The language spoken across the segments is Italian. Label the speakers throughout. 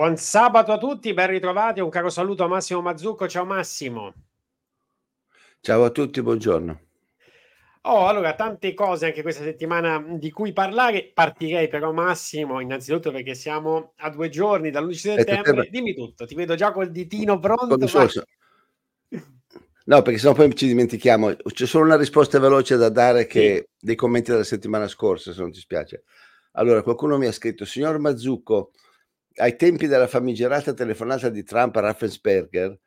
Speaker 1: Buon sabato a tutti, ben ritrovati. Un caro saluto a Massimo Mazzucco. Ciao Massimo.
Speaker 2: Ciao a tutti, buongiorno.
Speaker 1: Oh, allora, tante cose anche questa settimana di cui parlare. Partirei però, Massimo, innanzitutto perché siamo a due giorni dall'11 settembre. Dimmi tutto, ti vedo già col ditino pronto.
Speaker 2: No, perché sennò poi ci dimentichiamo. C'è solo una risposta veloce da dare che sì. dei commenti della settimana scorsa, se non ti spiace. Allora, qualcuno mi ha scritto, signor Mazzucco, ai tempi della famigerata telefonata di Trump a Raffensperger,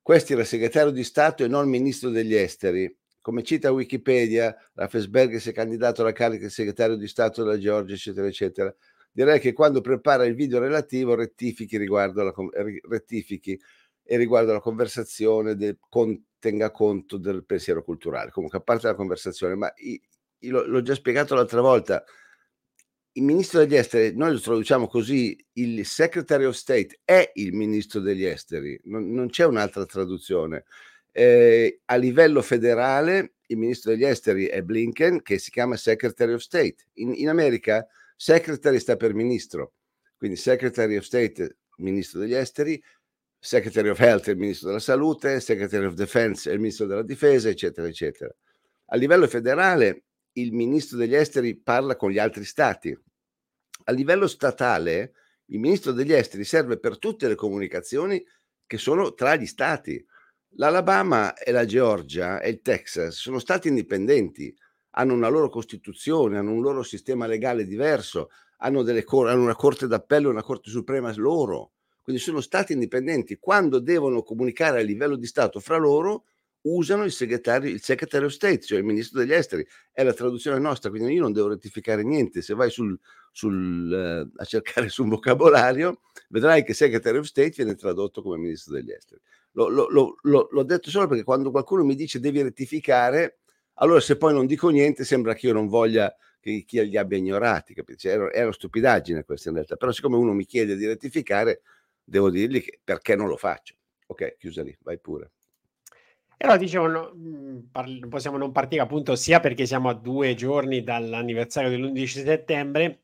Speaker 2: questo era segretario di Stato e non ministro degli esteri. Come cita Wikipedia, Raffensperger si è candidato alla carica di segretario di Stato della Georgia, eccetera, eccetera. Direi che quando prepara il video relativo rettifichi riguardo alla, rettifichi e riguardo alla conversazione, del, con, tenga conto del pensiero culturale. Comunque, a parte la conversazione, ma io, l'ho già spiegato l'altra volta, il ministro degli esteri, noi lo traduciamo così, il Secretary of State è il ministro degli esteri, non, non c'è un'altra traduzione. Eh, a livello federale il ministro degli esteri è Blinken che si chiama Secretary of State. In, in America Secretary sta per ministro, quindi Secretary of State, ministro degli esteri, Secretary of Health è il ministro della salute, Secretary of Defense è il ministro della difesa, eccetera, eccetera. A livello federale il ministro degli esteri parla con gli altri stati. A livello statale, il ministro degli esteri serve per tutte le comunicazioni che sono tra gli stati. L'Alabama e la Georgia e il Texas sono stati indipendenti, hanno una loro costituzione, hanno un loro sistema legale diverso, hanno, cor- hanno una corte d'appello e una corte suprema loro, quindi sono stati indipendenti. Quando devono comunicare a livello di Stato fra loro, usano il segretario, il Secretary of State, cioè il ministro degli esteri. È la traduzione nostra, quindi io non devo rettificare niente. Se vai sul, sul, eh, a cercare su un vocabolario, vedrai che Secretary of State viene tradotto come ministro degli esteri. Lo, lo, lo, l'ho detto solo perché quando qualcuno mi dice devi rettificare, allora se poi non dico niente sembra che io non voglia che chi li abbia ignorati, capisci? Era, era una stupidaggine questa in realtà, però siccome uno mi chiede di rettificare, devo dirgli che perché non lo faccio. Ok, chiusa lì, vai pure.
Speaker 1: E allora dicevo, no, mhmm, possiamo non partire appunto sia perché siamo a due giorni dall'anniversario dell'11 settembre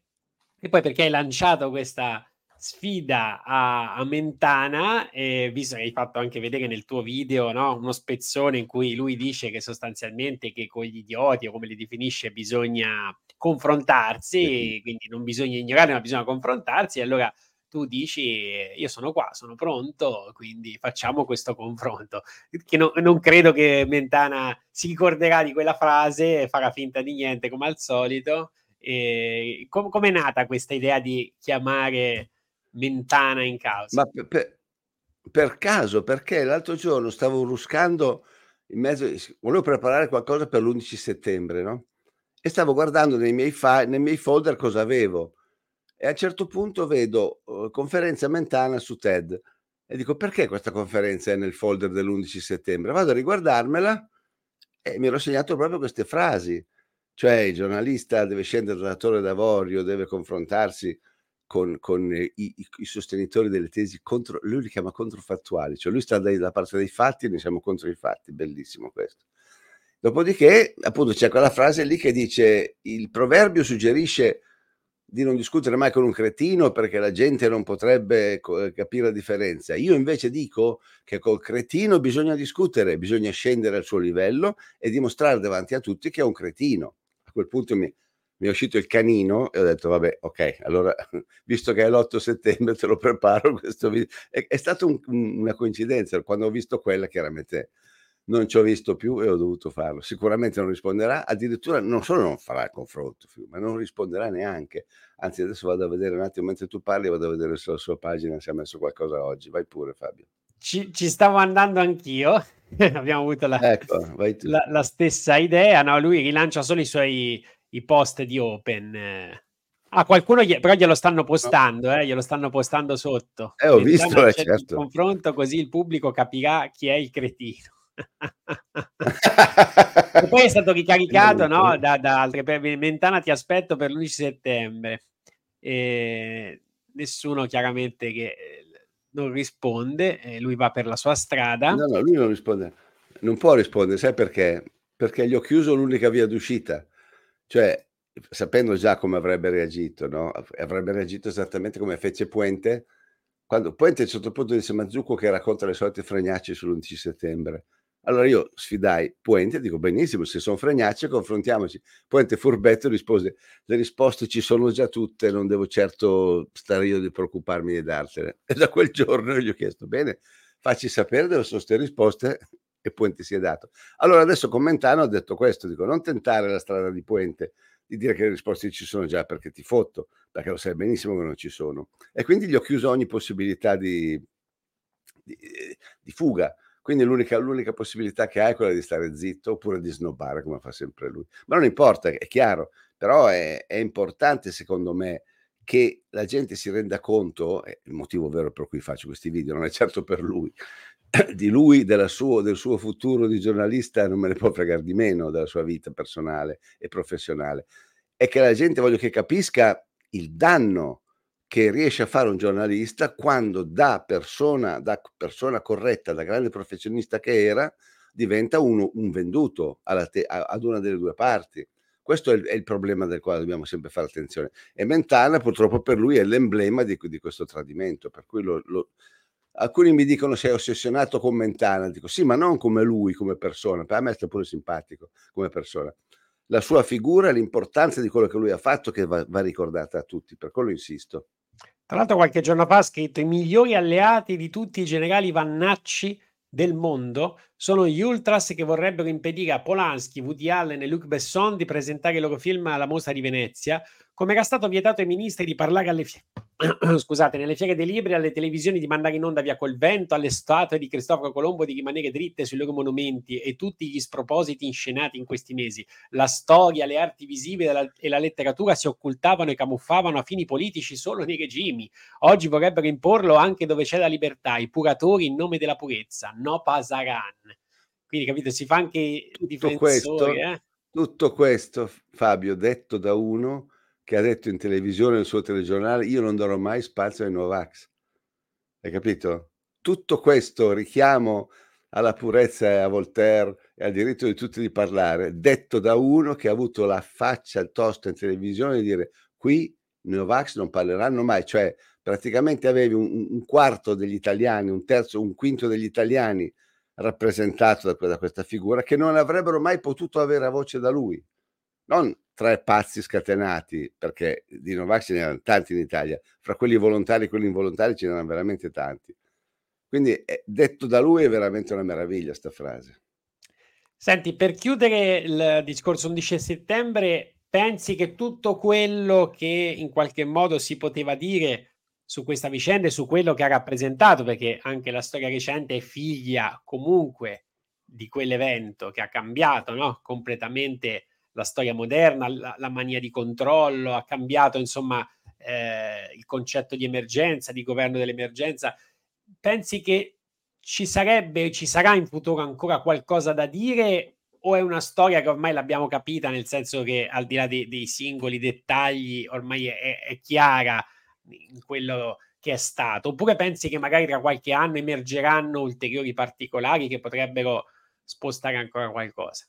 Speaker 1: e poi perché hai lanciato questa sfida a, a Mentana, e visto che hai fatto anche vedere nel tuo video no, uno spezzone in cui lui dice che sostanzialmente che con gli idioti o come li definisce bisogna confrontarsi, quindi non bisogna ignorare ma bisogna confrontarsi, e allora tu dici io sono qua, sono pronto, quindi facciamo questo confronto. Che no, non credo che Mentana si ricorderà di quella frase farà finta di niente come al solito. E com- com'è nata questa idea di chiamare Mentana in causa?
Speaker 2: Ma per, per caso, perché l'altro giorno stavo ruscando in mezzo, volevo preparare qualcosa per l'11 settembre, no? E stavo guardando nei miei, fa- nei miei folder cosa avevo e a un certo punto vedo uh, conferenza Mentana su TED e dico perché questa conferenza è nel folder dell'11 settembre? Vado a riguardarmela e mi ero segnato proprio queste frasi, cioè il giornalista deve scendere dalla torre d'avorio, deve confrontarsi con, con i, i, i, sostenitori delle tesi contro, lui li chiama controfattuali, cioè lui sta dalla parte dei fatti e noi siamo contro i fatti, bellissimo questo. Dopodiché, appunto, c'è quella frase lì che dice il proverbio suggerisce di non discutere mai con un cretino perché la gente non potrebbe capire la differenza. Io invece dico che col cretino bisogna discutere, bisogna scendere al suo livello e dimostrare davanti a tutti che è un cretino. A quel punto mi, mi è uscito il canino e ho detto vabbè ok allora visto che è l'8 settembre te lo preparo questo video è, è stata un, una coincidenza quando ho visto quella chiaramente non ci ho visto più e ho dovuto farlo sicuramente non risponderà addirittura non solo non farà il confronto ma non risponderà neanche anzi adesso vado a vedere un attimo mentre tu parli vado a vedere sulla sua pagina se ha messo qualcosa oggi vai pure Fabio
Speaker 1: ci, ci stavo andando anch'io abbiamo avuto la,
Speaker 2: ecco,
Speaker 1: la, la, stessa idea no? lui rilancia solo i suoi i post di Open. Ah, qualcuno gli... però glielo stanno postando, eh? glielo stanno postando sotto.
Speaker 2: Eh, ho visto, eh, certo.
Speaker 1: il confronto così il pubblico capirà chi è il cretino. E poi è stato ricaricato no, da, da altre per Mentana ti aspetto per l'11 settembre. E nessuno chiaramente che eh, non risponde lui va per la sua strada.
Speaker 2: No no lui non risponde. Non può rispondere sai perché? Perché gli ho chiuso l'unica via d'uscita. Cioè, sapendo già come avrebbe reagito, no? Avrebbe reagito esattamente come fece Puente, quando Puente a un certo punto disse Mazzucco che racconta le solite fregnacce sull'11 settembre. Allora io sfidai Puente e dico benissimo, se sono fregnacce confrontiamoci. Puente furbetto rispose, le risposte ci sono già tutte, non devo certo stare io di preoccuparmi di dartele. E da quel giorno gli ho chiesto, bene, facci sapere dove sono queste risposte che Puente si è dato. Allora adesso con Mentano ho detto questo, dico non tentare la strada di Puente, di dire che le risposte ci sono già perché ti fotto, perché lo sai benissimo che non ci sono. E quindi gli ho chiuso ogni possibilità di, di, di fuga. Quindi l'unica, l'unica, possibilità che hai è quella di stare zitto oppure di snobbare, come fa sempre lui. Ma non importa, è chiaro, però è, è importante secondo me che la gente si renda conto, è il motivo vero per cui faccio questi video, non è certo per lui, di lui, suo, del suo futuro di giornalista, non me ne può fregare di meno della sua vita personale e professionale. È che la gente voglio che capisca il danno che riesce a fare un giornalista quando da persona, da persona corretta, da grande professionista che era, diventa uno, un venduto te, ad una delle due parti. Questo è il, è il, problema del quale dobbiamo sempre fare attenzione. E Mentana purtroppo per lui è l'emblema di, di questo tradimento, per cui lo, lo, alcuni mi dicono sei ossessionato con Mentana, dico sì, ma non come lui, come persona, per me è pure simpatico come persona. La sua figura, l'importanza di quello che lui ha fatto, che va, va ricordata a tutti, per quello insisto.
Speaker 1: Tra l'altro qualche giorno fa ha scritto i migliori alleati di tutti i generali Vannacci del mondo sono gli ultras che vorrebbero impedire a Polanski, Woody Allen e Luc Besson di presentare i loro film alla Mostra di Venezia, come era stato vietato ai ministri di parlare alle fiere, scusate, nelle fiere dei libri, alle televisioni di mandare in onda via col vento, alle statue di Cristoforo Colombo di rimanere dritte sui loro monumenti e tutti gli spropositi inscenati in questi mesi. La storia, le arti visive la, e la letteratura si occultavano e camuffavano a fini politici solo nei regimi. Oggi vorrebbero imporlo anche dove c'è la libertà, i puratori in nome della purezza, no pasaran. Quindi, capito, si fa anche
Speaker 2: tutto questo, eh? tutto questo, Fabio, detto da uno che ha detto in televisione nel suo telegiornale io non darò mai spazio ai Novax. Hai capito? Tutto questo richiamo alla purezza e a Voltaire e al diritto di tutti di parlare, detto da uno che ha avuto la faccia tosta in televisione di dire qui i Novax non parleranno mai, cioè praticamente avevi un, un, quarto degli italiani, un terzo, un quinto degli italiani rappresentato da, da questa figura che non avrebbero mai potuto avere voce da lui. Non tre pazzi scatenati, perché di Novax ce n'erano tanti in Italia, fra quelli volontari e quelli involontari ce n'erano veramente tanti. Quindi eh, detto da lui è veramente una meraviglia sta frase.
Speaker 1: Senti, per chiudere il discorso 11 settembre, pensi che tutto quello che in qualche modo si poteva dire su questa vicenda e su quello che ha rappresentato, perché anche la storia recente è figlia comunque di quell'evento che ha cambiato no? completamente la storia moderna, la, la mania di controllo, ha cambiato insomma eh, il concetto di emergenza, di governo dell'emergenza. Pensi che ci sarebbe, ci sarà in futuro ancora qualcosa da dire o è una storia che ormai l'abbiamo capita, nel senso che al di là dei, dei singoli dettagli ormai è, è, chiara in quello che è stato, oppure pensi che magari tra qualche anno emergeranno ulteriori particolari che potrebbero spostare ancora qualcosa?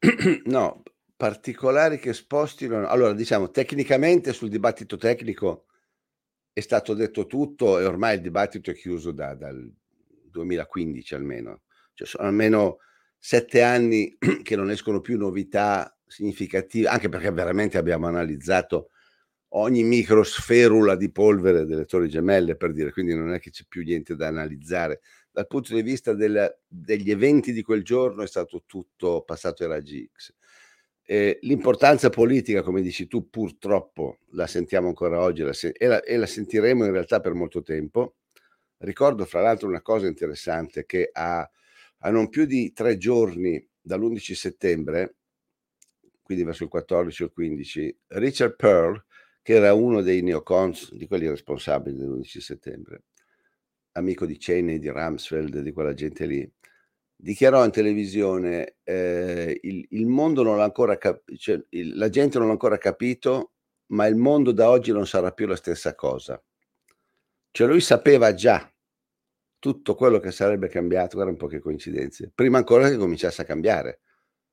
Speaker 2: No, particolari che spostino. Allora, diciamo, tecnicamente sul dibattito tecnico è stato detto tutto e ormai il dibattito è chiuso da, dal 2015 almeno. Cioè, sono almeno sette anni che non escono più novità significative, anche perché veramente abbiamo analizzato ogni microsferula di polvere delle torri gemelle, per dire, quindi non è che c'è più niente da analizzare. Dal punto di vista del, degli eventi di quel giorno è stato tutto passato ai raggi X. Eh, l'importanza politica, come dici tu, purtroppo la sentiamo ancora oggi la se- e, la, e la sentiremo in realtà per molto tempo. Ricordo fra l'altro una cosa interessante che a, a non più di tre giorni dall'11 settembre, quindi verso il 14 o il 15, Richard Pearl, che era uno dei neocons, di quelli responsabili dell'11 settembre, amico di Cheney, di Rumsfeld, di quella gente lì, dichiarò in televisione eh, il, il, mondo non l'ha ancora capito, cioè, la gente non l'ha ancora capito, ma il mondo da oggi non sarà più la stessa cosa. Cioè lui sapeva già tutto quello che sarebbe cambiato, guarda un po' che coincidenze, prima ancora che cominciasse a cambiare,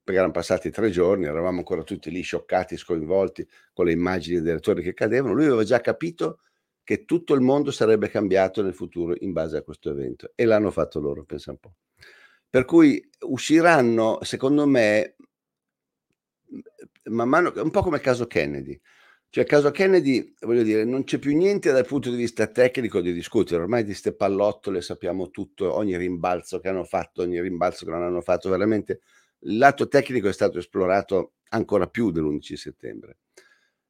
Speaker 2: perché erano passati tre giorni, eravamo ancora tutti lì scioccati, sconvolti con le immagini delle torri che cadevano, lui aveva già capito che tutto il mondo sarebbe cambiato nel futuro in base a questo evento e l'hanno fatto loro, pensa un po'. Per cui usciranno, secondo me, man mano, un po' come il caso Kennedy. Cioè, il caso Kennedy, voglio dire, non c'è più niente dal punto di vista tecnico di discutere, ormai di queste pallottole sappiamo tutto, ogni rimbalzo che hanno fatto, ogni rimbalzo che non hanno fatto, veramente il lato tecnico è stato esplorato ancora più dell'11 settembre.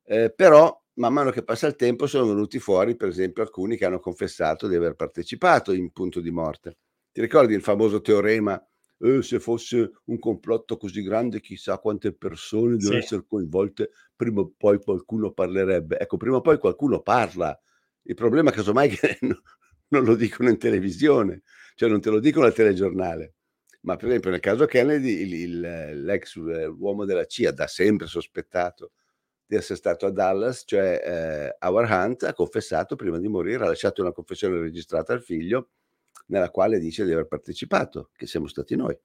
Speaker 2: Eh, però, man mano che passa il tempo, sono venuti fuori, per esempio, alcuni che hanno confessato di aver partecipato in punto di morte. Ti ricordi il famoso teorema? Eh, se fosse un complotto così grande, chissà quante persone devono sì. essere coinvolte, prima o poi qualcuno parlerebbe. Ecco, prima o poi qualcuno parla. Il problema, casomai, è che non lo dicono in televisione, cioè non te lo dicono al telegiornale. Ma per esempio nel caso Kennedy, il, il, l'ex uomo della CIA, da sempre sospettato di essere stato a Dallas, cioè eh, Howard Hunt, ha confessato prima di morire, ha lasciato una confessione registrata al figlio nella quale dice di aver partecipato, che siamo stati noi.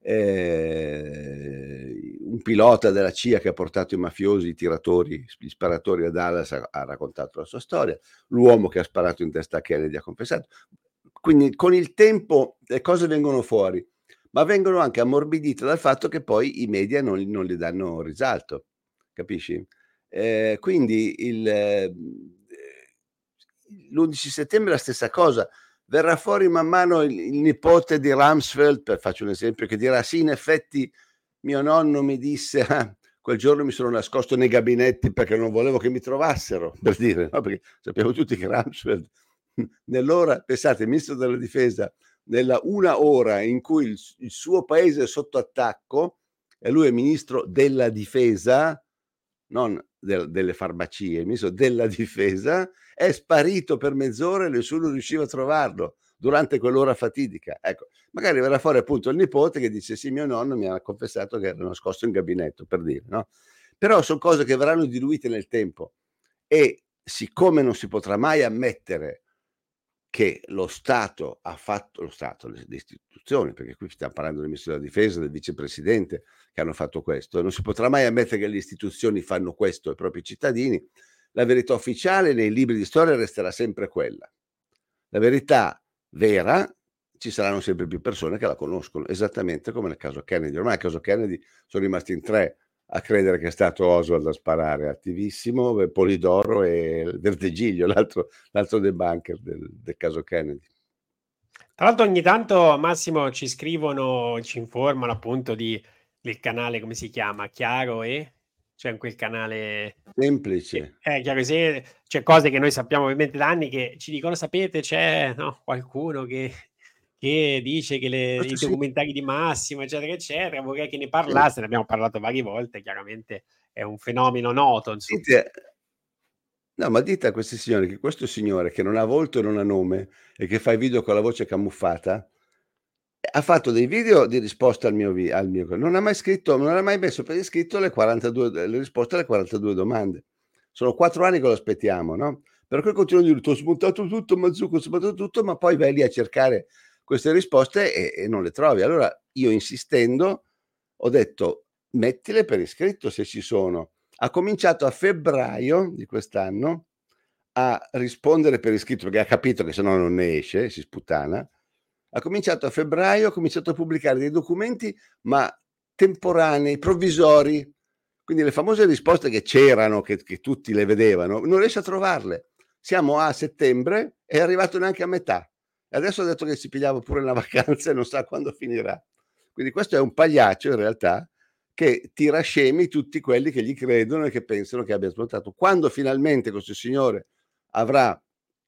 Speaker 2: Eh, un pilota della CIA che ha portato i mafiosi, i tiratori, gli sparatori a Dallas ha, ha, raccontato la sua storia, l'uomo che ha sparato in testa a Kennedy ha confessato. Quindi con il tempo le cose vengono fuori, ma vengono anche ammorbidite dal fatto che poi i media non, non gli danno risalto, capisci? Eh, quindi il, eh, l'11 settembre è la stessa cosa, verrà fuori man mano il, il nipote di Rumsfeld, per faccio un esempio, che dirà sì, in effetti mio nonno mi disse, ah, quel giorno mi sono nascosto nei gabinetti perché non volevo che mi trovassero, per dire, no? perché sappiamo tutti che Rumsfeld, nell'ora, pensate, il ministro della difesa, nella una ora in cui il, il suo paese è sotto attacco, e lui è ministro della difesa, non del, delle farmacie, il ministro della difesa, è sparito per mezz'ora e nessuno riusciva a trovarlo durante quell'ora fatidica. Ecco, magari verrà fuori appunto il nipote che dice sì, mio nonno mi ha confessato che era nascosto in gabinetto, per dire, no? Però sono cose che verranno diluite nel tempo e siccome non si potrà mai ammettere che lo Stato ha fatto, lo Stato, le, istituzioni, perché qui stiamo parlando del ministro della difesa, del vicepresidente che hanno fatto questo, non si potrà mai ammettere che le istituzioni fanno questo ai propri cittadini, la verità ufficiale nei libri di storia resterà sempre quella. La verità vera, ci saranno sempre più persone che la conoscono, esattamente come nel caso Kennedy. Ormai nel caso Kennedy sono rimasti in tre a credere che è stato Oswald a sparare, attivissimo, eh, Polidoro e Verdegiglio, l'altro, l'altro debunker del, del caso Kennedy.
Speaker 1: Tra l'altro ogni tanto Massimo ci scrivono, ci informano appunto di, del canale, come si chiama, Chiaro e... Cioè in quel canale...
Speaker 2: Semplice.
Speaker 1: Eh, chiaro se c'è cose che noi sappiamo ovviamente da anni che ci dicono, sapete, c'è no, qualcuno che che dice che le, i documentari di Massimo, eccetera, eccetera, vorrei che ne parlasse, ne abbiamo parlato varie volte, chiaramente è un fenomeno noto.
Speaker 2: Dite, no, ma dite a questi signori che questo signore che non ha volto e non ha nome e che fa i video con la voce camuffata, ha fatto dei video di risposta al mio, vi- al mio non ha mai scritto, non ha mai messo per iscritto le, 42, le risposte alle 42 domande. Sono quattro anni che lo aspettiamo, no? Per cui continuo a dire, ho smontato tutto, Mazzucco, ho smontato tutto, ma poi vai lì a cercare queste risposte e, e non le trovi. Allora io insistendo ho detto, mettile per iscritto se ci sono. Ha cominciato a febbraio di quest'anno a rispondere per iscritto perché ha capito che se no non ne esce, si sputtana ha cominciato a febbraio, ha cominciato a pubblicare dei documenti, ma temporanei, provvisori. Quindi le famose risposte che c'erano, che, che tutti le vedevano, non riesce a trovarle. Siamo a settembre è arrivato neanche a metà. E adesso ha detto che si pigliava pure una vacanza e non sa quando finirà. Quindi questo è un pagliaccio in realtà che tira scemi tutti quelli che gli credono e che pensano che abbia smontato. Quando finalmente questo signore avrà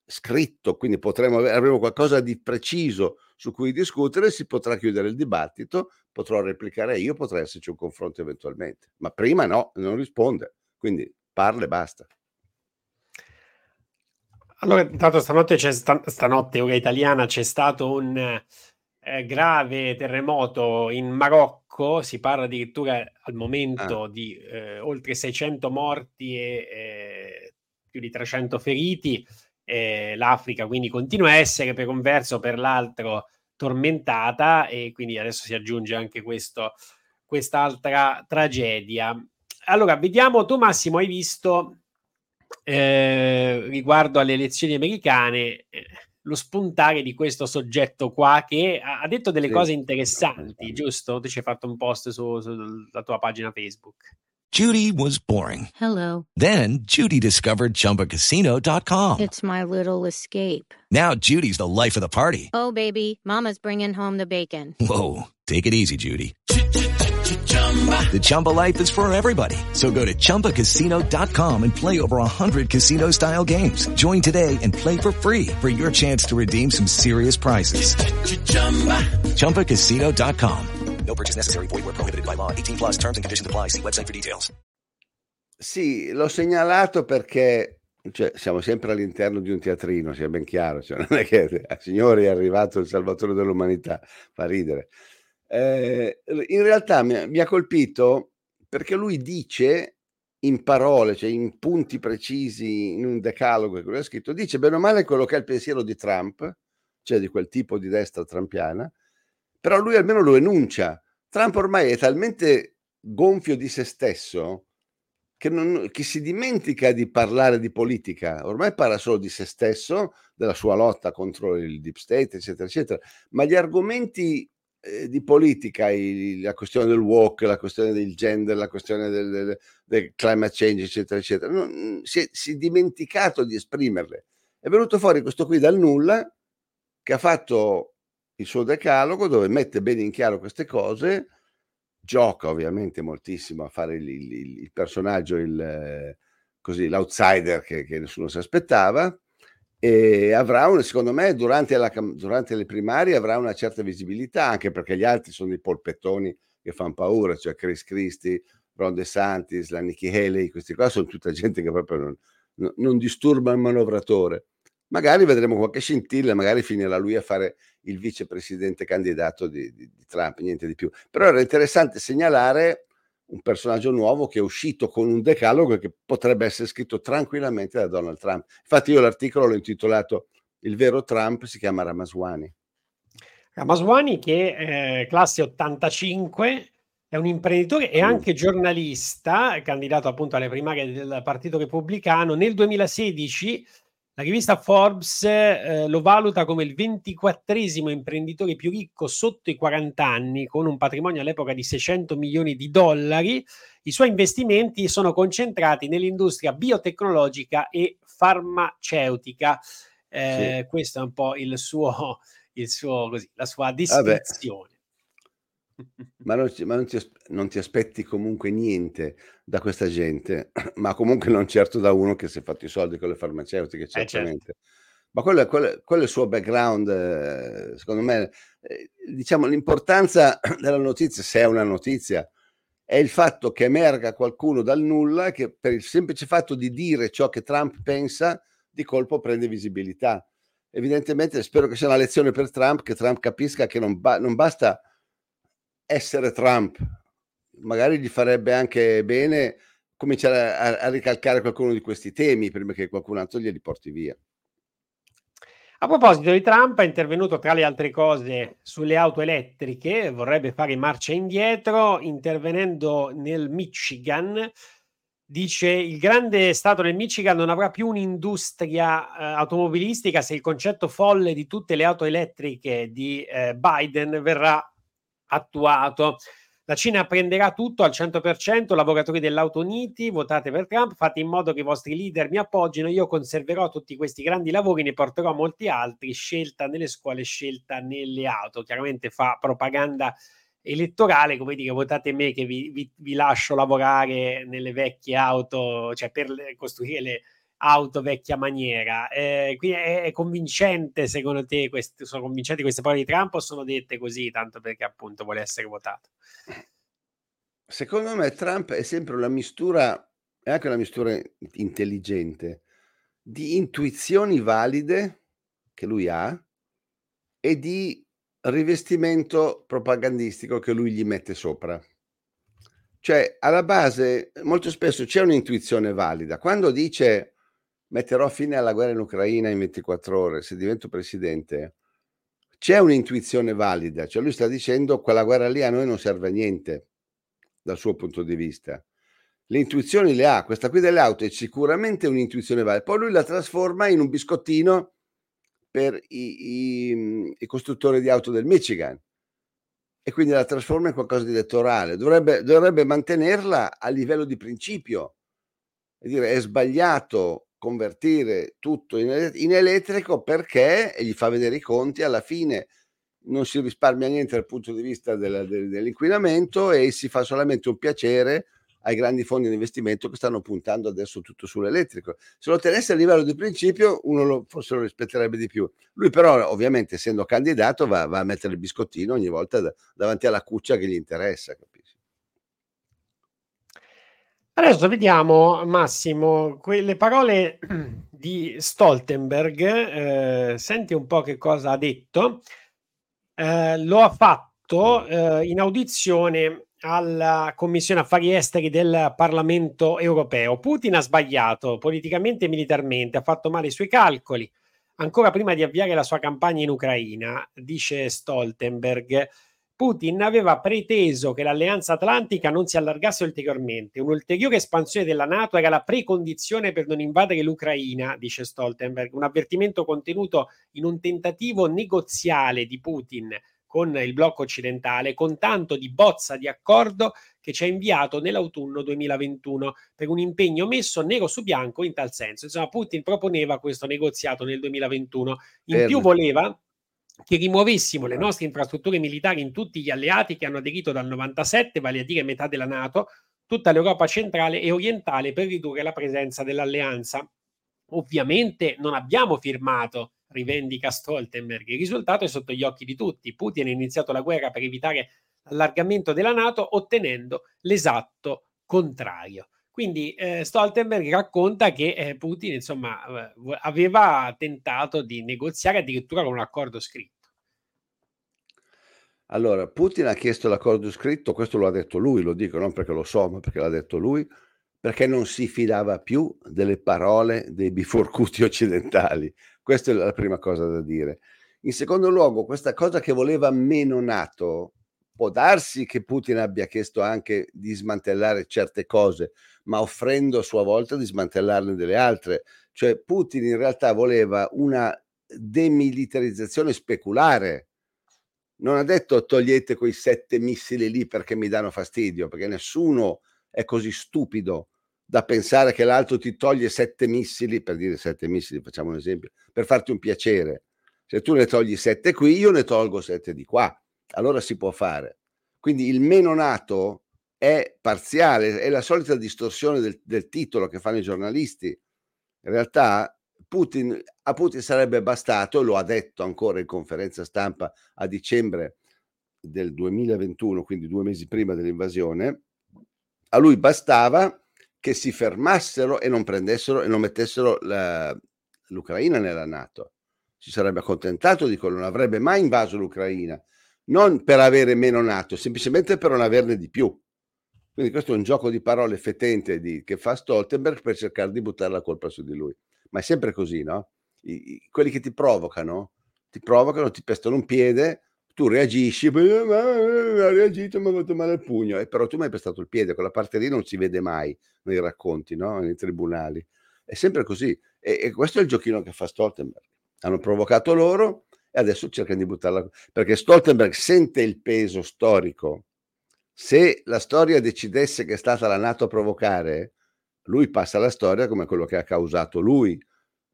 Speaker 2: scritto, quindi potremo avere, avremo qualcosa di preciso su cui discutere, si potrà chiudere il dibattito, potrò replicare io, potrà esserci un confronto eventualmente, ma prima no, non risponde, quindi parla e basta.
Speaker 1: Allora, intanto stanotte, c'è sta, stanotte ora italiana c'è stato un eh, grave terremoto in Marocco, si parla addirittura al momento ah. di eh, oltre 600 morti e eh, più di 300 feriti eh, l'Africa quindi continua a essere per un verso o per l'altro tormentata e quindi adesso si aggiunge anche questo, quest'altra tragedia. Allora, vediamo, tu Massimo hai visto eh, riguardo alle elezioni americane eh, lo spuntare di questo soggetto qua che ha, ha detto delle sì. cose interessanti, giusto? Tu ci hai fatto un post su, sulla tua pagina Facebook.
Speaker 3: Judy was boring.
Speaker 4: Hello.
Speaker 3: Then Judy discovered ChumbaCasino.com.
Speaker 4: It's my little escape.
Speaker 3: Now Judy's the life of the party.
Speaker 4: Oh, baby, mama's bringing home the bacon.
Speaker 3: Whoa, take it easy, Judy. The Chumba life is for everybody. So go to ChumbaCasino.com and play over 100 casino-style games. Join today and play for free for your chance to redeem some serious prizes. ChumbaCasino.com.
Speaker 5: No purchase necessary. Void where prohibited by law. 18 plus terms and conditions apply. See website for details.
Speaker 2: Sì, l'ho segnalato perché cioè, siamo sempre all'interno di un teatrino, sia ben chiaro. Cioè, non è che signori è arrivato il salvatore dell'umanità, fa ridere. Eh, in realtà mi, mi ha colpito perché lui dice in parole, cioè in punti precisi, in un decalogo che lui ha scritto, dice bene o male quello che è il pensiero di Trump, cioè di quel tipo di destra trampiana, però lui almeno lo enuncia. Trump ormai è talmente gonfio di se stesso che, non, che, si dimentica di parlare di politica, ormai parla solo di se stesso, della sua lotta contro il deep state, eccetera, eccetera, ma gli argomenti eh, di politica, il, la questione del walk, la questione del gender, la questione del, del, del climate change, eccetera, eccetera, non, si, è, si è dimenticato di esprimerle. È venuto fuori questo qui dal nulla che ha fatto il suo decalogo dove mette bene in chiaro queste cose, gioca ovviamente moltissimo a fare il, il, il personaggio, il, così, l'outsider che, che, nessuno si aspettava e avrà, un, secondo me, durante, la, durante, le primarie avrà una certa visibilità, anche perché gli altri sono dei polpettoni che fanno paura, cioè Chris Christie, Ron DeSantis, la Nikki Haley, questi qua sono tutta gente che proprio non, non disturba il manovratore magari vedremo qualche scintilla, magari finirà lui a fare il vicepresidente candidato di, di, di, Trump, niente di più. Però era interessante segnalare un personaggio nuovo che è uscito con un decalogo che potrebbe essere scritto tranquillamente da Donald Trump. Infatti io l'articolo l'ho intitolato Il vero Trump si chiama Ramaswani.
Speaker 1: Ramaswani che è eh, classe 85, è un imprenditore e anche giornalista, candidato appunto alle primarie del Partito Repubblicano. Nel 2016 la rivista Forbes eh, lo valuta come il ventiquattresimo imprenditore più ricco sotto i 40 anni, con un patrimonio all'epoca di 600 milioni di dollari. I suoi investimenti sono concentrati nell'industria biotecnologica e farmaceutica. Eh, sì. Questo è un po' il suo, il suo così, la sua descrizione.
Speaker 2: Ma, non, ma non, ti, non, ti, aspetti comunque niente da questa gente, ma comunque non certo da uno che si è fatto i soldi con le farmaceutiche, certamente. Eh certo. Ma quello, quello, quello, è il suo background, eh, secondo me, eh, diciamo l'importanza della notizia, se è una notizia, è il fatto che emerga qualcuno dal nulla che per il semplice fatto di dire ciò che Trump pensa, di colpo prende visibilità. evidentemente spero che sia una lezione per Trump, che Trump capisca che non, ba- non basta essere Trump, magari gli farebbe anche bene cominciare a, a, ricalcare qualcuno di questi temi prima che qualcun altro glieli porti via.
Speaker 1: A proposito di Trump, è intervenuto tra le altre cose sulle auto elettriche, vorrebbe fare marcia indietro, intervenendo nel Michigan. Dice il grande stato del Michigan non avrà più un'industria eh, automobilistica se il concetto folle di tutte le auto elettriche di eh, Biden verrà attuato. La Cina prenderà tutto al 100%, lavoratori dell'auto uniti, votate per Trump, fate in modo che i vostri leader mi appoggino, io conserverò tutti questi grandi lavori, ne porterò molti altri, scelta nelle scuole, scelta nelle auto. Chiaramente fa propaganda elettorale, come dire, votate me che vi, vi, vi lascio lavorare nelle vecchie auto, cioè per costruire le auto vecchia maniera. Eh, quindi è, è, convincente, secondo te, queste, sono convincenti queste parole di Trump o sono dette così, tanto perché appunto vuole essere votato?
Speaker 2: Secondo me Trump è sempre una mistura, è anche una mistura intelligente, di intuizioni valide che lui ha e di rivestimento propagandistico che lui gli mette sopra. Cioè, alla base, molto spesso c'è un'intuizione valida. Quando dice metterò fine alla guerra in Ucraina in 24 ore se divento presidente, c'è un'intuizione valida, cioè lui sta dicendo quella guerra lì a noi non serve a niente dal suo punto di vista. Le intuizioni le ha, questa qui delle auto è sicuramente un'intuizione valida, poi lui la trasforma in un biscottino per i, i, i costruttori di auto del Michigan e quindi la trasforma in qualcosa di elettorale. Dovrebbe, dovrebbe mantenerla a livello di principio e dire è sbagliato convertire tutto in, in elettrico perché, e gli fa vedere i conti, alla fine non si risparmia niente dal punto di vista del, del, dell'inquinamento e si fa solamente un piacere ai grandi fondi di investimento che stanno puntando adesso tutto sull'elettrico. Se lo tenesse a livello di principio, uno lo, forse lo rispetterebbe di più. Lui però, ovviamente, essendo candidato, va, va a mettere il biscottino ogni volta da, davanti alla cuccia che gli interessa. Capisci?
Speaker 1: Adesso vediamo, Massimo, quelle parole di Stoltenberg. Eh, senti un po' che cosa ha detto. Eh, lo ha fatto eh, in audizione alla Commissione Affari Esteri del Parlamento Europeo. Putin ha sbagliato politicamente e militarmente, ha fatto male i suoi calcoli. Ancora prima di avviare la sua campagna in Ucraina, dice Stoltenberg, Putin aveva preteso che l'alleanza atlantica non si allargasse ulteriormente. Un'ulteriore espansione della NATO era la precondizione per non invadere l'Ucraina, dice Stoltenberg, un avvertimento contenuto in un tentativo negoziale di Putin con il blocco occidentale, con tanto di bozza di accordo che ci ha inviato nell'autunno 2021 per un impegno messo nero su bianco in tal senso. Insomma, Putin proponeva questo negoziato nel 2021. In più voleva che rimuovessimo le nostre infrastrutture militari in tutti gli alleati che hanno aderito dal 97, vale a dire metà della Nato, tutta l'Europa centrale e orientale per ridurre la presenza dell'alleanza. Ovviamente non abbiamo firmato, rivendica Stoltenberg. Il risultato è sotto gli occhi di tutti. Putin ha iniziato la guerra per evitare l'allargamento della Nato ottenendo l'esatto contrario. Quindi eh, Stoltenberg racconta che eh, Putin insomma, eh, aveva tentato di negoziare addirittura con un accordo scritto.
Speaker 2: Allora, Putin ha chiesto l'accordo scritto, questo lo ha detto lui, lo dico non perché lo so, ma perché l'ha detto lui, perché non si fidava più delle parole dei biforcuti occidentali. Questa è la prima cosa da dire. In secondo luogo, questa cosa che voleva meno NATO, può darsi che Putin abbia chiesto anche di smantellare certe cose, ma offrendo a sua volta di smantellarne delle altre. Cioè Putin in realtà voleva una demilitarizzazione speculare. Non ha detto togliete quei sette missili lì perché mi danno fastidio, perché nessuno è così stupido da pensare che l'altro ti toglie sette missili, per dire sette missili, facciamo un esempio, per farti un piacere. Se tu ne togli sette qui, io ne tolgo sette di qua. Allora si può fare. Quindi il meno nato è parziale, è la solita distorsione del, del titolo che fanno i giornalisti. In realtà Putin, a Putin sarebbe bastato, lo ha detto ancora in conferenza stampa a dicembre del 2021, quindi due mesi prima dell'invasione, a lui bastava che si fermassero e non prendessero e non mettessero la, l'Ucraina nella Nato. si sarebbe accontentato di quello, non avrebbe mai invaso l'Ucraina, non per avere meno NATO, semplicemente per non averne di più. Quindi questo è un gioco di parole fetente di, che fa Stoltenberg per cercare di buttare la colpa su di lui. Ma è sempre così, no? I, i, quelli che ti provocano, ti provocano, ti pestano un piede, tu reagisci, ma ha reagito, mi ha fatto male il pugno, e però tu mi hai pestato il piede, quella parte lì non si vede mai nei racconti, no? nei tribunali. È sempre così. E, e questo è il giochino che fa Stoltenberg. Hanno provocato loro e adesso cercano di buttarla. Perché Stoltenberg sente il peso storico se la storia decidesse che è stata la Nato a provocare, lui passa alla storia come quello che ha causato lui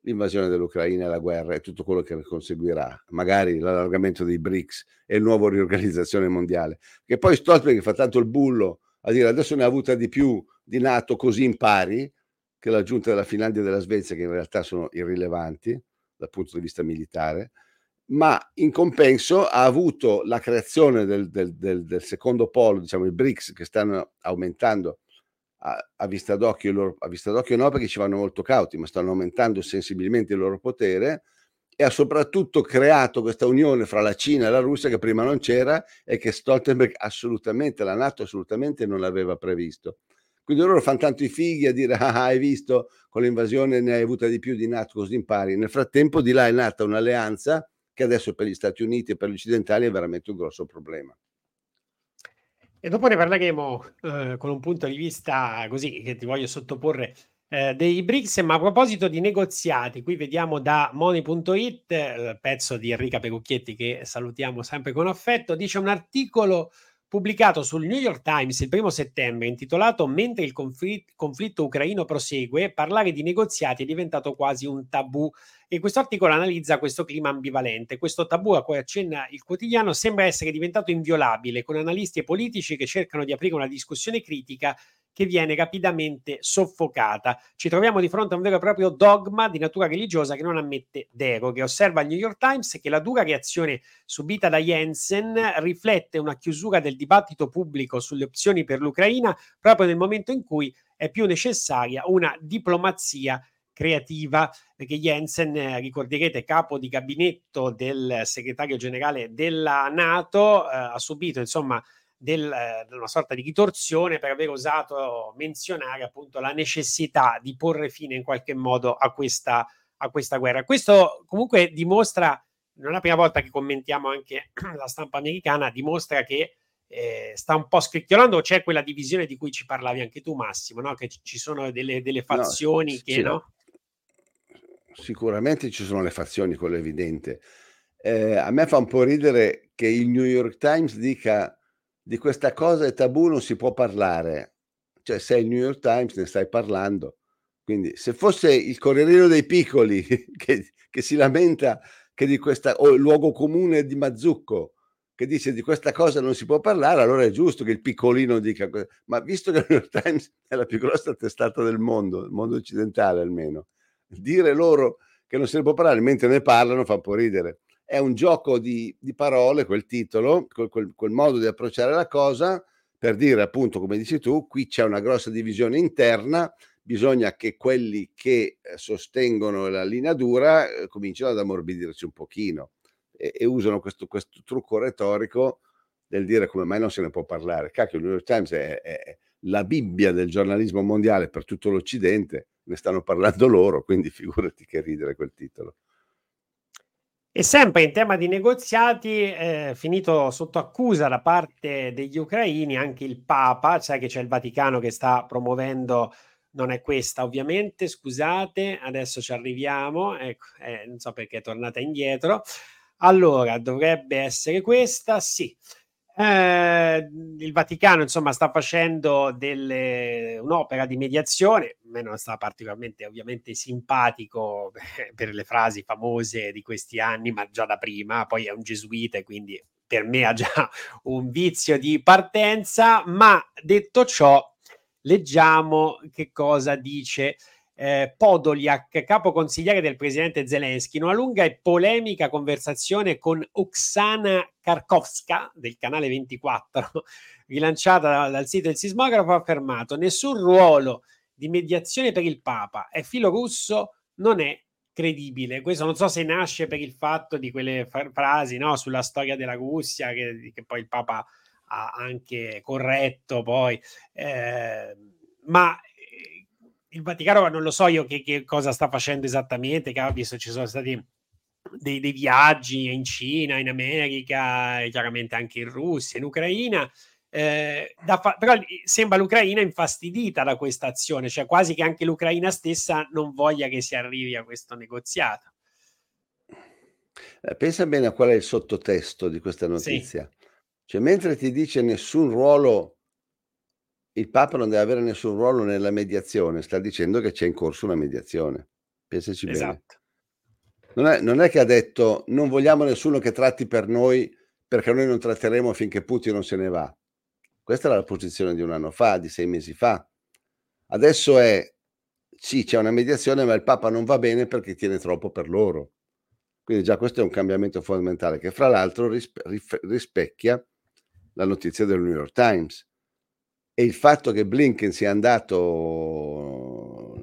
Speaker 2: l'invasione dell'Ucraina la guerra e tutto quello che ne conseguirà, magari l'allargamento dei BRICS e il nuovo riorganizzazione mondiale. Che poi Stoltenberg fa tanto il bullo a dire adesso ne ha avuta di più di Nato così in pari che l'aggiunta della Finlandia e della Svezia che in realtà sono irrilevanti dal punto di vista militare ma in compenso ha avuto la creazione del, del, del, del secondo polo, diciamo i BRICS, che stanno aumentando a, a, vista d'occhio, loro, a vista d'occhio no perché ci vanno molto cauti, ma stanno aumentando sensibilmente il loro potere e ha soprattutto creato questa unione fra la Cina e la Russia che prima non c'era e che Stoltenberg assolutamente, la Nato assolutamente non l'aveva previsto. Quindi loro fanno tanto i fighi a dire ah, hai visto con l'invasione ne hai avuta di più di Nato così impari. Nel frattempo di là è nata un'alleanza che adesso per gli Stati Uniti e per gli occidentali è veramente un grosso problema.
Speaker 1: E dopo ne parleremo eh, con un punto di vista così che ti voglio sottoporre eh, dei BRICS, ma a proposito di negoziati, qui vediamo da Money.it, eh, pezzo di Enrica Perucchietti che salutiamo sempre con affetto, dice un articolo pubblicato sul New York Times il primo settembre, intitolato Mentre il conflitto, conflitto ucraino prosegue, parlare di negoziati è diventato quasi un tabù. E questo articolo analizza questo clima ambivalente. Questo tabù a cui accenna il quotidiano sembra essere diventato inviolabile, con analisti e politici che cercano di aprire una discussione critica che viene rapidamente soffocata. Ci troviamo di fronte a un vero e proprio dogma di natura religiosa che non ammette deroghe. Osserva il New York Times che la dura reazione subita da Jensen riflette una chiusura del dibattito pubblico sulle opzioni per l'Ucraina proprio nel momento in cui è più necessaria una diplomazia creativa, perché Jensen, ricorderete, capo di gabinetto del segretario generale della Nato, eh, ha subito insomma del, eh, una sorta di ritorsione per aver osato menzionare appunto la necessità di porre fine in qualche modo a questa, a questa guerra. Questo comunque dimostra, non è la prima volta che commentiamo anche la stampa americana, dimostra che eh, sta un po' scricchiolando, c'è quella divisione di cui ci parlavi anche tu Massimo, no? che ci sono delle, delle fazioni no, che... Sì, no?
Speaker 2: Sicuramente ci sono le fazioni, quello è evidente. Eh, a me fa un po' ridere che il New York Times dica di questa cosa è tabù, non si può parlare. Cioè, sei il New York Times, ne stai parlando. Quindi, se fosse il Corriere dei Piccoli che, che, si lamenta che di questa, o il luogo comune di Mazzucco che dice di questa cosa non si può parlare, allora è giusto che il piccolino dica. Ma visto che il New York Times è la più grossa testata del mondo, il mondo occidentale almeno, dire loro che non se ne può parlare mentre ne parlano fa un po' ridere è un gioco di, di parole, quel titolo, quel, quel, quel, modo di approcciare la cosa per dire appunto, come dici tu, qui c'è una grossa divisione interna, bisogna che quelli che eh, sostengono la linea dura eh, cominciano ad ammorbidirci un pochino e, e usano questo, questo, trucco retorico del dire come mai non se ne può parlare. Cacchio, il New York Times è, è la Bibbia del giornalismo mondiale per tutto l'Occidente, ne stanno parlando loro, quindi figurati che ridere quel titolo.
Speaker 1: E sempre in tema di negoziati, eh, finito sotto accusa da parte degli ucraini anche il Papa, sai che c'è il Vaticano che sta promuovendo, non è questa ovviamente, scusate, adesso ci arriviamo, ecco, eh, non so perché è tornata indietro. Allora, dovrebbe essere questa, sì. Eh, il Vaticano insomma sta facendo delle, un'opera di mediazione, a me non sta particolarmente ovviamente simpatico per le frasi famose di questi anni, ma già da prima, poi è un gesuita e quindi per me ha già un vizio di partenza, ma detto ciò leggiamo che cosa dice eh, Podoliak, capo consigliere del presidente Zelensky, in una lunga e polemica conversazione con Oksana Karkovska del canale 24, rilanciata dal sito del sismografo, ha affermato nessun ruolo di mediazione per il Papa è filo russo, non è credibile. Questo non so se nasce per il fatto di quelle fra- frasi no, sulla storia della Russia che, che, poi il Papa ha anche corretto poi, eh, ma il Vaticano non lo so io che, che, cosa sta facendo esattamente, che visto ci sono stati dei, dei viaggi in Cina, in America, chiaramente anche in Russia, in Ucraina. Eh, fa- però sembra l'Ucraina infastidita da questa azione, cioè quasi che anche l'Ucraina stessa non voglia che si arrivi a questo negoziato.
Speaker 2: Eh, pensa bene a qual è il sottotesto di questa notizia. Sì. Cioè, mentre ti dice nessun ruolo, il Papa non deve avere nessun ruolo nella mediazione, sta dicendo che c'è in corso una mediazione. Pensaci esatto. bene. Non è, non è che ha detto non vogliamo nessuno che tratti per noi perché noi non tratteremo finché Putin non se ne va. Questa era la posizione di un anno fa, di sei mesi fa. Adesso è sì, c'è una mediazione, ma il Papa non va bene perché tiene troppo per loro. Quindi già questo è un cambiamento fondamentale che fra l'altro rispe- rispecchia la notizia del New York Times e il fatto che Blinken sia andato,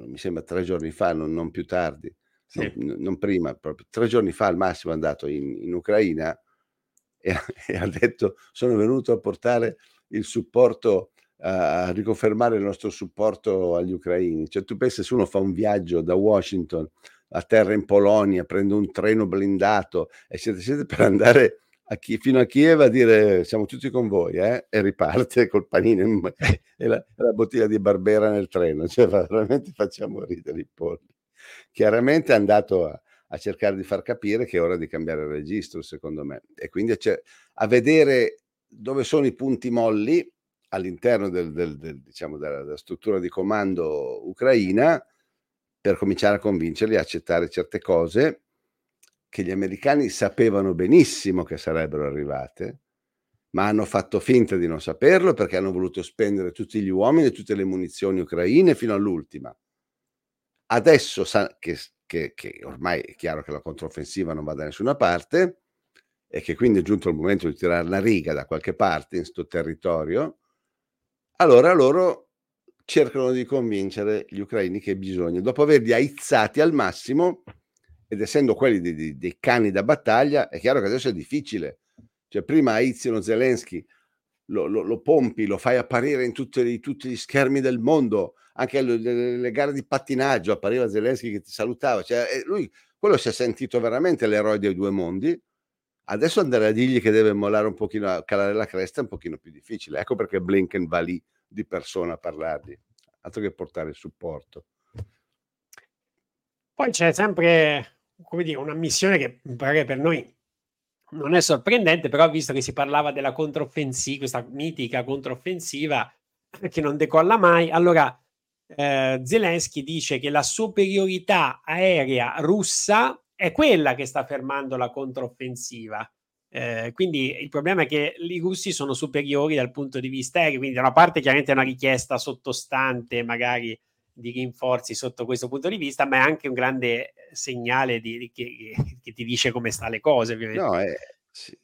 Speaker 2: mi sembra tre giorni fa, non, non più tardi, sì. non, non, prima, proprio tre giorni fa al massimo è andato in, in Ucraina e, e, ha detto sono venuto a portare il supporto, a riconfermare il nostro supporto agli ucraini. Cioè tu pensi se uno fa un viaggio da Washington a terra in Polonia, prende un treno blindato e siete, siete per andare a chi, fino a Kiev a dire siamo tutti con voi eh? e riparte col panino in, e, la, la, bottiglia di Barbera nel treno, cioè veramente facciamo ridere i polli. Chiaramente è andato a, a, cercare di far capire che è ora di cambiare il registro, secondo me, e quindi a, a vedere dove sono i punti molli all'interno del, del, del, diciamo, della, della struttura di comando ucraina per cominciare a convincerli a accettare certe cose che gli americani sapevano benissimo che sarebbero arrivate, ma hanno fatto finta di non saperlo perché hanno voluto spendere tutti gli uomini e tutte le munizioni ucraine fino all'ultima. Adesso sa che, che, che ormai è chiaro che la controffensiva non va da nessuna parte e che quindi è giunto il momento di tirare la riga da qualche parte in questo territorio, allora loro cercano di convincere gli ucraini che bisogna, dopo averli aizzati al massimo, ed essendo quelli dei, dei, dei, cani da battaglia, è chiaro che adesso è difficile. Cioè, prima aizzino Zelensky, lo, lo, lo, pompi, lo fai apparire in tutti, tutti gli schermi del mondo, anche alle, le, le, gare di pattinaggio appariva Zelensky che ti salutava. Cioè, lui, quello si è sentito veramente l'eroe dei due mondi. Adesso andare a dirgli che deve mollare un pochino, calare la cresta è un pochino più difficile. Ecco perché Blinken va lì di persona a parlargli, altro che portare il supporto.
Speaker 1: Poi c'è sempre come dire, una missione che magari per noi non è sorprendente, però visto che si parlava della controffensiva, questa mitica controffensiva che non decolla mai, allora eh, Zelensky dice che la superiorità aerea russa è quella che sta fermando la controffensiva. Eh, quindi il problema è che i russi sono superiori dal punto di vista aereo, quindi da una parte chiaramente è una richiesta sottostante, magari di rinforzi sotto questo punto di vista, ma è anche un grande segnale di, di, che, che, ti dice come sta le cose, ovviamente.
Speaker 2: No, è, sì,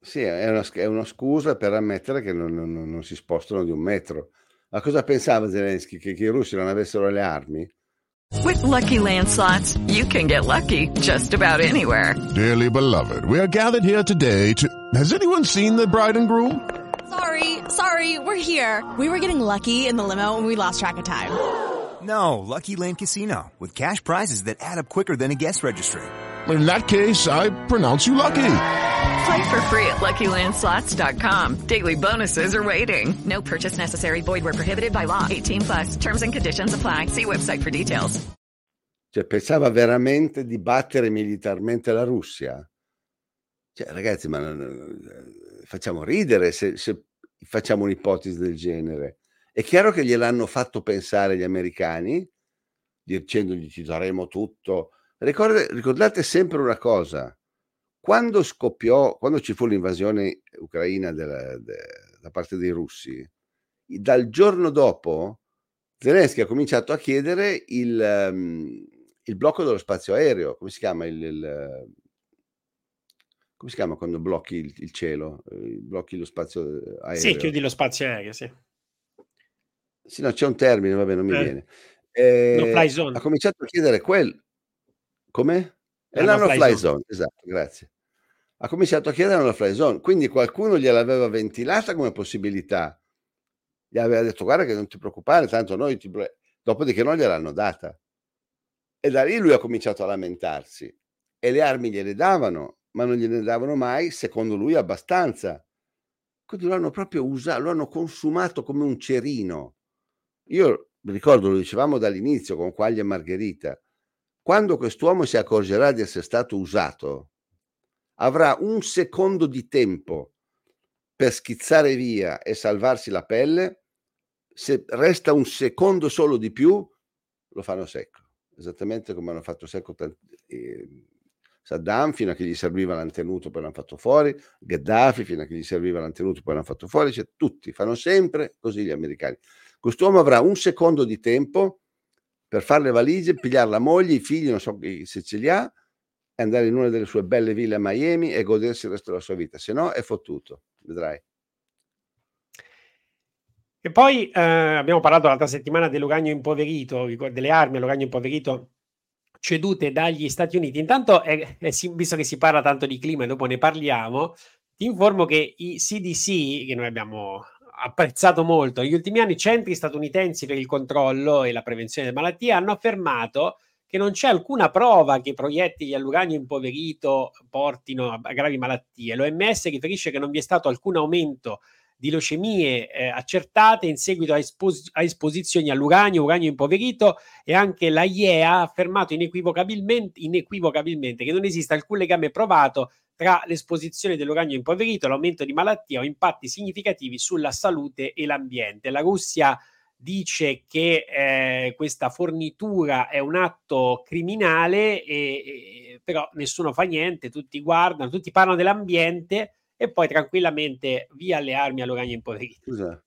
Speaker 2: sì, è, una, è una scusa per ammettere che non, non, non, si spostano di un metro. Ma cosa pensava Zelensky? Che, che i russi non avessero le armi?
Speaker 6: With lucky landslots, you can get lucky just about anywhere.
Speaker 7: Dearly beloved, we are gathered here today to. Has anyone seen the bride and groom?
Speaker 8: Sorry, sorry, we're here. We were getting lucky in the limo and we lost track of time.
Speaker 9: No, Lucky Land Casino, with cash prizes that add up quicker than a guest registry.
Speaker 7: In that case, I pronounce you lucky.
Speaker 6: Play for free at LuckyLandSlots.com. Daily bonuses are waiting. No purchase necessary. Void where prohibited by law. 18 plus. Terms and conditions apply. See website for details.
Speaker 2: Cioè, pensava veramente di battere militarmente la Russia? Cioè, ragazzi, ma facciamo ridere se, se facciamo un'ipotesi del genere. È chiaro che gliel'hanno fatto pensare gli americani, dicendogli ci daremo tutto. Ricordate, ricordate sempre una cosa, quando scoppiò, quando ci fu l'invasione ucraina della, de, da parte dei russi, dal giorno dopo Zelensky ha cominciato a chiedere il, um, il blocco dello spazio aereo, come si chiama il, il come si chiama quando blocchi il, il cielo, blocchi lo spazio eh, aereo?
Speaker 1: Sì, chiudi lo spazio aereo, sì.
Speaker 2: Sì, no, c'è un termine, vabbè, non mi
Speaker 1: eh.
Speaker 2: viene. Eh,
Speaker 1: no fly.
Speaker 2: Ha cominciato a chiedere quel... Come? È
Speaker 1: La
Speaker 2: la
Speaker 1: no-fly
Speaker 2: no-fly
Speaker 1: zone.
Speaker 2: zone, esatto, grazie. Ha cominciato a chiedere la no-fly zone, quindi qualcuno gliel'aveva ventilata come possibilità. Gli aveva detto guarda che non ti preoccupare, tanto noi ti... bre-" Dopodiché non gliel'hanno data. E da lì lui ha cominciato a lamentarsi. E le armi gliele davano, ma non gliene davano mai, secondo lui, abbastanza. Quindi lo hanno proprio usato, lo hanno consumato come un cerino. Io ricordo, lo dicevamo dall'inizio con Quaglia e Margherita, quando quest'uomo si accorgerà di essere stato usato, avrà un secondo di tempo per schizzare via e salvarsi la pelle, se resta un secondo solo di più, lo fanno secco, esattamente come hanno fatto secco eh, Saddam fino a che gli serviva l'hanno tenuto, poi l'hanno fatto fuori, Gheddafi fino a che gli serviva l'hanno tenuto, poi l'hanno fatto fuori, cioè, tutti fanno sempre così gli americani. Quest'uomo avrà un secondo di tempo per fare le valigie, pigliare la moglie, i figli, non so se ce li ha, e andare in una delle sue belle ville a Miami e godersi il resto della sua vita. Se no è fottuto, vedrai.
Speaker 1: E poi eh, abbiamo parlato l'altra settimana dell'uranio impoverito, delle armi all'uranio impoverito cedute dagli Stati Uniti. Intanto, eh, eh, si- visto che si parla tanto di clima e dopo ne parliamo, ti informo che i CDC, che noi abbiamo apprezzato molto, negli ultimi anni i centri statunitensi per il controllo e la prevenzione delle malattie hanno affermato che non c'è alcuna prova che proiettili all'uranio impoverito portino a gravi malattie. L'OMS riferisce che non vi è stato alcun aumento di leucemie eh, accertate in seguito a, espos- a esposizioni all'uranio, uranio impoverito e anche la IEA ha affermato inequivocabilmente, inequivocabilmente che non esiste alcun legame provato tra l'esposizione dell'uranio impoverito, l'aumento di malattie o impatti significativi sulla salute e l'ambiente. La Russia dice che eh, questa fornitura è un atto criminale, e, e- però nessuno fa niente, tutti guardano, tutti parlano dell'ambiente e poi tranquillamente via le armi all'uranio impoverito.
Speaker 2: Scusa,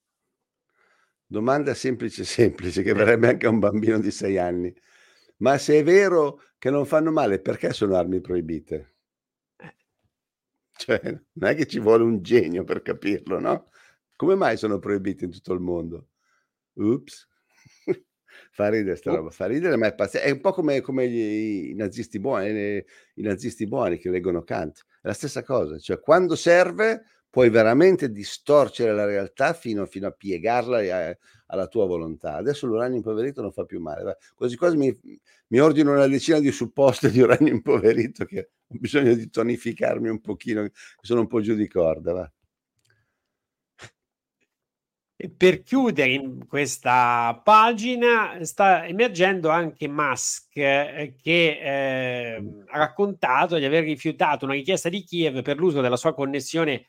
Speaker 2: domanda semplice, semplice, che verrebbe anche a un bambino di sei anni. Ma se è vero che non fanno male, perché sono armi proibite? Cioè, non è che ci vuole un genio per capirlo, no? Come mai sono proibite in tutto il mondo? Ups. Fa ridere sta roba, fa ridere, ma è pazzesco. È un po' come, come gli- i nazisti buoni, eh, i nazisti buoni che leggono Kant. È la stessa cosa, cioè quando serve puoi veramente distorcere la realtà fino, fino a piegarla a- alla tua volontà. Adesso l'uranio impoverito non fa più male. va. Quasi quasi mi, mi ordino una decina di supposte di uranio impoverito che ho bisogno di tonificarmi un pochino, sono un po' giù di corda. Va.
Speaker 1: Per chiudere in questa pagina sta emergendo anche Musk eh, che eh, ha raccontato di aver rifiutato una richiesta di Kiev per l'uso della sua connessione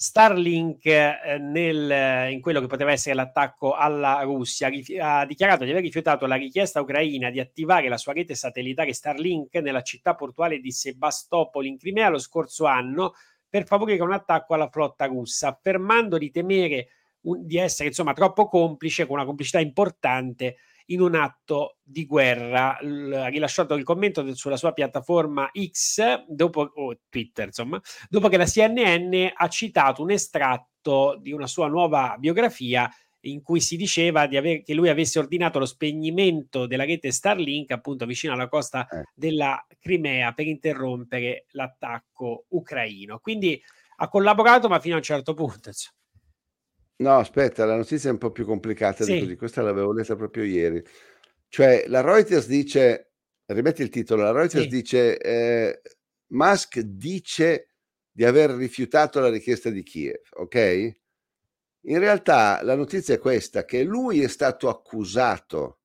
Speaker 1: Starlink eh, nel- in quello che poteva essere l'attacco alla Russia. Ha dichiarato di aver rifiutato la richiesta ucraina di attivare la sua rete satellitare Starlink nella città portuale di Sebastopol in Crimea lo scorso anno per favorire un attacco alla flotta russa, affermando di temere un- di essere insomma troppo complice con una complicità importante in un atto di guerra. L- ha rilasciato il commento del- sulla sua piattaforma X dopo o Twitter, insomma, dopo che la CNN ha citato un estratto di una sua nuova biografia in cui si diceva di aver, che lui avesse ordinato lo spegnimento della rete Starlink appunto vicino alla costa della Crimea per interrompere l'attacco ucraino. Quindi ha collaborato, ma fino a un certo punto. insomma.
Speaker 2: No, aspetta, la notizia è un po' più complicata di
Speaker 1: Sì.
Speaker 2: così. Questa l'avevo letta proprio ieri. Cioè, la Reuters dice, rimetti il titolo, la Reuters
Speaker 1: Sì.
Speaker 2: dice, eh, Musk dice di aver rifiutato la richiesta di Kiev, ok? In realtà la notizia è questa, che lui è stato accusato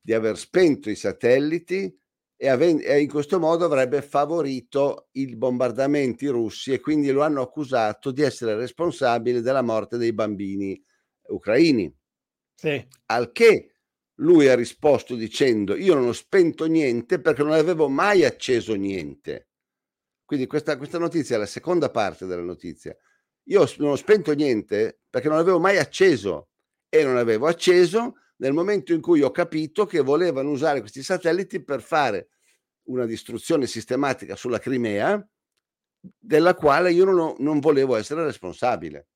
Speaker 2: di aver spento i satelliti e, aven- e in questo modo avrebbe favorito i bombardamenti russi e quindi lo hanno accusato di essere responsabile della morte dei bambini ucraini.
Speaker 1: Sì.
Speaker 2: Al che lui ha risposto dicendo io non ho spento niente perché non avevo mai acceso niente. Quindi questa, questa notizia è la seconda parte della notizia. Io non ho spento niente perché non avevo mai acceso e non avevo acceso nel momento in cui ho capito che volevano usare questi satelliti per fare una distruzione sistematica sulla Crimea della quale io non, ho- non volevo essere responsabile.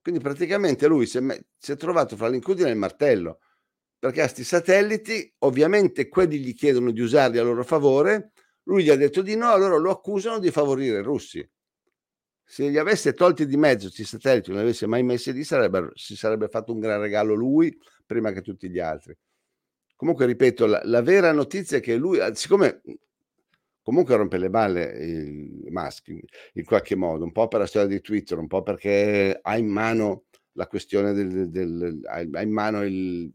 Speaker 2: Quindi praticamente lui si è, si è trovato fra l'incudine e il martello. perché a sti satelliti, ovviamente quelli gli chiedono di usarli a loro favore, lui gli ha detto di no, allora lo accusano di favorire i russi. Se li avesse tolti di mezzo questi satelliti, non li avesse mai messi lì, sarebbe, si sarebbe fatto un gran regalo lui prima che tutti gli altri. Comunque, ripeto, la, la vera notizia è che lui, siccome comunque rompe le balle i maschi in qualche modo, un po' per la storia di Twitter, un po' perché ha in mano la questione del, del ha in mano il,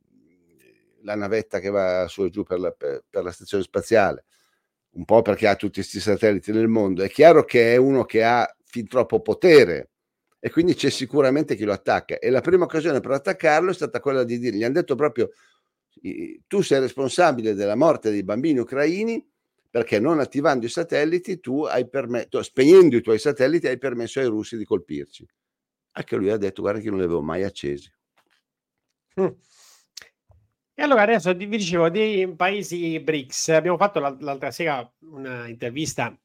Speaker 2: la navetta che va su e giù per la, per, per la stazione spaziale, un po' perché ha tutti questi satelliti nel mondo. È chiaro che è uno che ha fin troppo potere e quindi c'è sicuramente chi lo attacca. E la prima occasione per attaccarlo è stata quella di dire, gli hanno detto proprio, tu sei responsabile della morte dei bambini ucraini perché non attivando i satelliti tu hai permesso, spegnendo i tuoi satelliti hai permesso ai russi di colpirci. Anche lui ha detto guarda che non li avevo mai accesi.
Speaker 1: Mm. E allora adesso vi dicevo dei paesi BRICS, abbiamo fatto l'altra sera un'intervista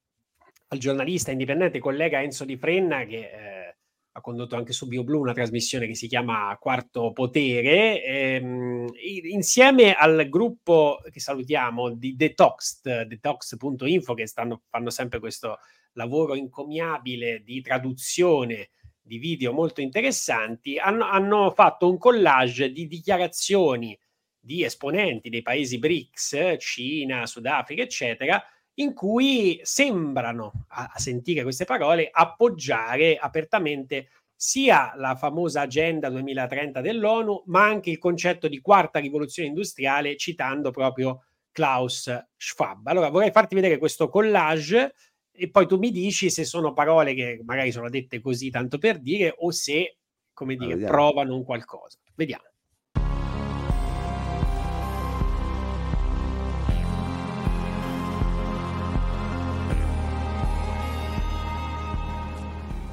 Speaker 1: al giornalista indipendente collega Enzo Di Frenna che eh, ha condotto anche su BioBlue una trasmissione che si chiama Quarto Potere, ehm, insieme al gruppo che salutiamo di Detox, detox.info, che stanno, fanno sempre questo lavoro incommiabile di traduzione di video molto interessanti, hanno, hanno fatto un collage di dichiarazioni di esponenti dei paesi BRICS, Cina, Sudafrica, eccetera, in cui sembrano, a, a sentire queste parole, appoggiare apertamente sia la famosa Agenda 2030 dell'ONU, ma anche il concetto di quarta rivoluzione industriale, citando proprio Klaus Schwab. Allora vorrei farti vedere questo collage e poi tu mi dici se sono parole che magari sono dette così tanto per dire o se, come dire, provano un qualcosa. Vediamo.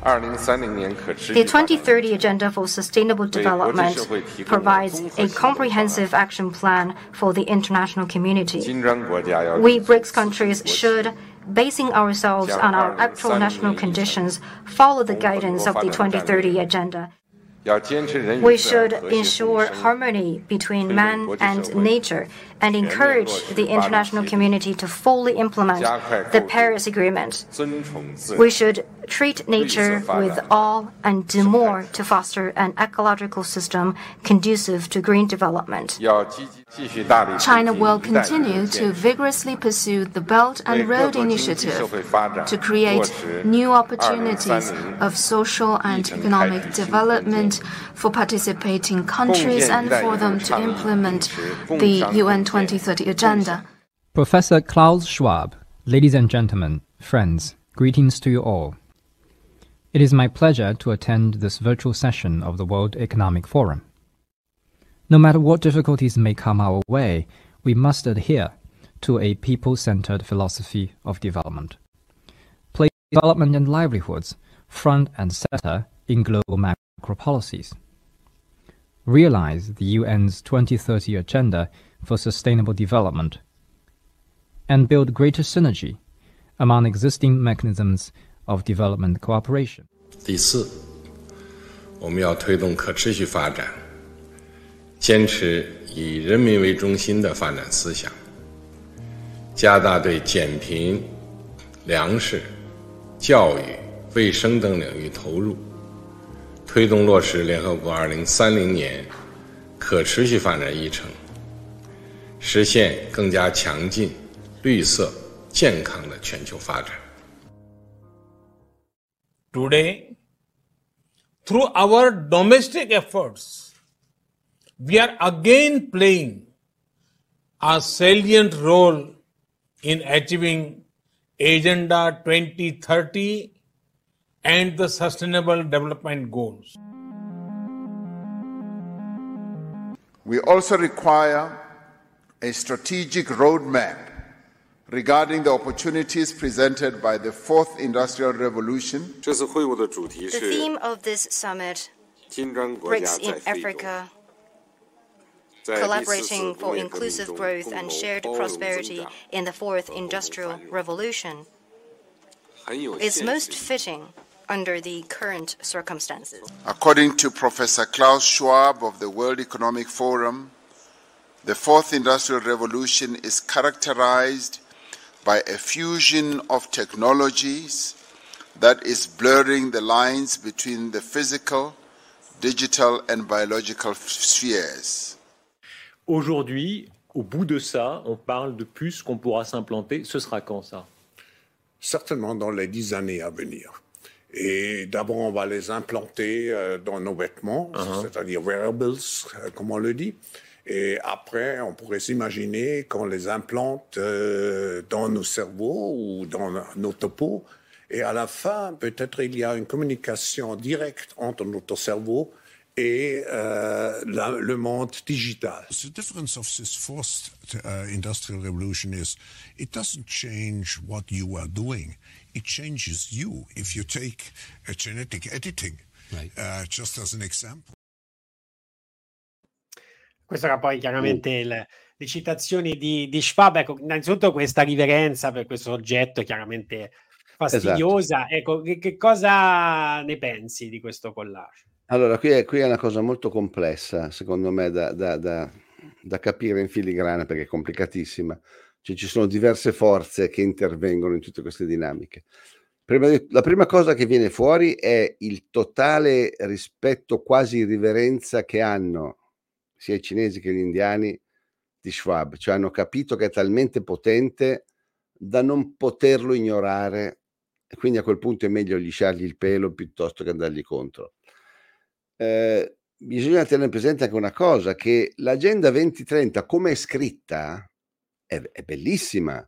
Speaker 10: The 2030 Agenda for Sustainable Development provides a comprehensive action plan for the international community. We BRICS countries should basing ourselves on our actual national conditions, follow the guidance of the 2030 Agenda. We should ensure harmony between man and nature and encourage the international community to fully implement the Paris Agreement. We should treat nature with awe and do more to foster an ecological system conducive to green development.
Speaker 11: China will continue to vigorously pursue the Belt and Road Initiative to create new opportunities of social and economic development for participating countries and for them to implement the UN 2030 agenda.
Speaker 12: Professor Klaus Schwab, ladies and gentlemen, friends, greetings to you all. It is my pleasure to attend this virtual session of the World Economic Forum. No matter what difficulties may come our way, we must adhere to a people centered philosophy of development. Place development and livelihoods front and center in global macro policies. Realize the UN's 2030 Agenda for Sustainable Development and build greater synergy among existing mechanisms of development cooperation.
Speaker 13: 第四，我们要推动可持续发展，坚持以人民为中心的发展思想，加大对减贫、粮食、教育、卫生等领域投入， 推动落实联合国2030年可持续发展议程，实现更加强劲、绿色、健康的全球发展。
Speaker 14: Today, through our domestic efforts, we are again playing a salient role in achieving Agenda 2030 and the Sustainable Development Goals.
Speaker 15: We also require a strategic roadmap regarding the opportunities presented by the fourth industrial revolution.
Speaker 10: The theme of this summit, BRICS in Africa, collaborating for inclusive growth and shared prosperity in the fourth industrial revolution, is most fitting under the current circumstances.
Speaker 15: According to Professor Klaus Schwab of the World Economic Forum, The fourth industrial revolution is characterized by a fusion of technologies that is blurring the lines between the physical, digital and biological spheres.
Speaker 16: Aujourd'hui, au bout de ça, on parle de puces qu'on pourra s'implanter. Ce sera quand ça
Speaker 7: Certainement dans les dix années à venir. Et d'abord, on va les implanter euh, dans nos vêtements, uh-huh. c'est-à-dire wearables, euh, comme on le dit. Et après, on pourrait s'imaginer qu'on les implante euh, dans nos cerveaux ou dans nos topos. Et à la fin, peut-être il y a une communication directe entre notre cerveau et euh, la, le monde digital.
Speaker 17: The difference of this fourth uh, industrial revolution is it doesn't change what you are doing, it changes you. If you take a genetic editing, right. uh, just as an example.
Speaker 1: Questo era poi chiaramente uh. il, le citazioni di, di Schwab. Ecco, innanzitutto questa riverenza per questo soggetto chiaramente fastidiosa. Esatto. Ecco, che, che, cosa ne pensi di questo collage?
Speaker 2: Allora, qui è, qui è una cosa molto complessa, secondo me, da, da, da, da capire in filigrana perché è complicatissima. Cioè, ci sono diverse forze che intervengono in tutte queste dinamiche. Prima di, la prima cosa che viene fuori è il totale rispetto, quasi irriverenza che hanno sia i cinesi che gli indiani di Schwab, cioè hanno capito che è talmente potente da non poterlo ignorare quindi a quel punto è meglio lisciargli il pelo piuttosto che andargli contro. Eh, bisogna tenere presente anche una cosa, che l'agenda 2030 come è scritta è, è bellissima,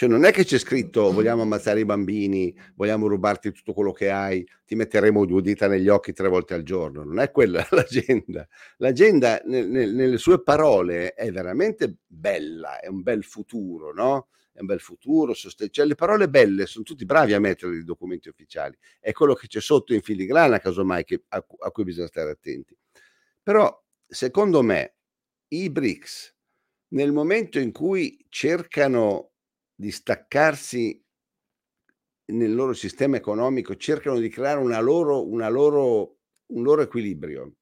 Speaker 2: cioè non è che c'è scritto vogliamo ammazzare i bambini, vogliamo rubarti tutto quello che hai, ti metteremo due dita negli occhi tre volte al giorno, non è quella l'agenda. L'agenda nel, nel, nelle sue parole è veramente bella, è un bel futuro, no? È un bel futuro, sost- cioè le parole belle sono tutti bravi a mettere nei documenti ufficiali, è quello che c'è sotto in filigrana casomai che, a, a cui bisogna stare attenti. Però secondo me i BRICS nel momento in cui cercano di staccarsi nel loro sistema economico, cercano di creare una loro, una loro, un loro equilibrio,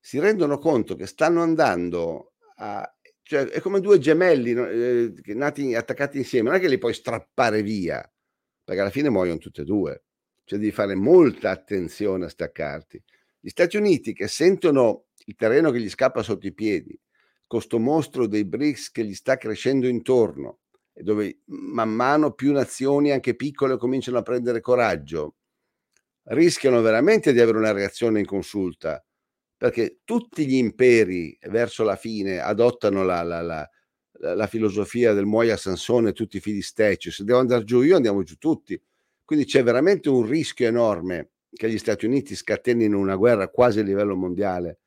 Speaker 2: si rendono conto che stanno andando a... Cioè, è come due gemelli eh, nati attaccati insieme, non è che li puoi strappare via, perché alla fine muoiono tutti e due. Cioè devi fare molta attenzione a staccarti. Gli Stati Uniti che sentono il terreno che gli scappa sotto i piedi, questo mostro dei BRICS che gli sta crescendo intorno, dove man mano più nazioni, anche piccole, cominciano a prendere coraggio, rischiano veramente di avere una reazione inconsulta, perché tutti gli imperi verso la fine adottano la, la, la, la filosofia del muoia Sansone, tutti i filisteci, se devo andare giù io andiamo giù tutti. Quindi c'è veramente un rischio enorme che gli Stati Uniti scatenino una guerra quasi a livello mondiale,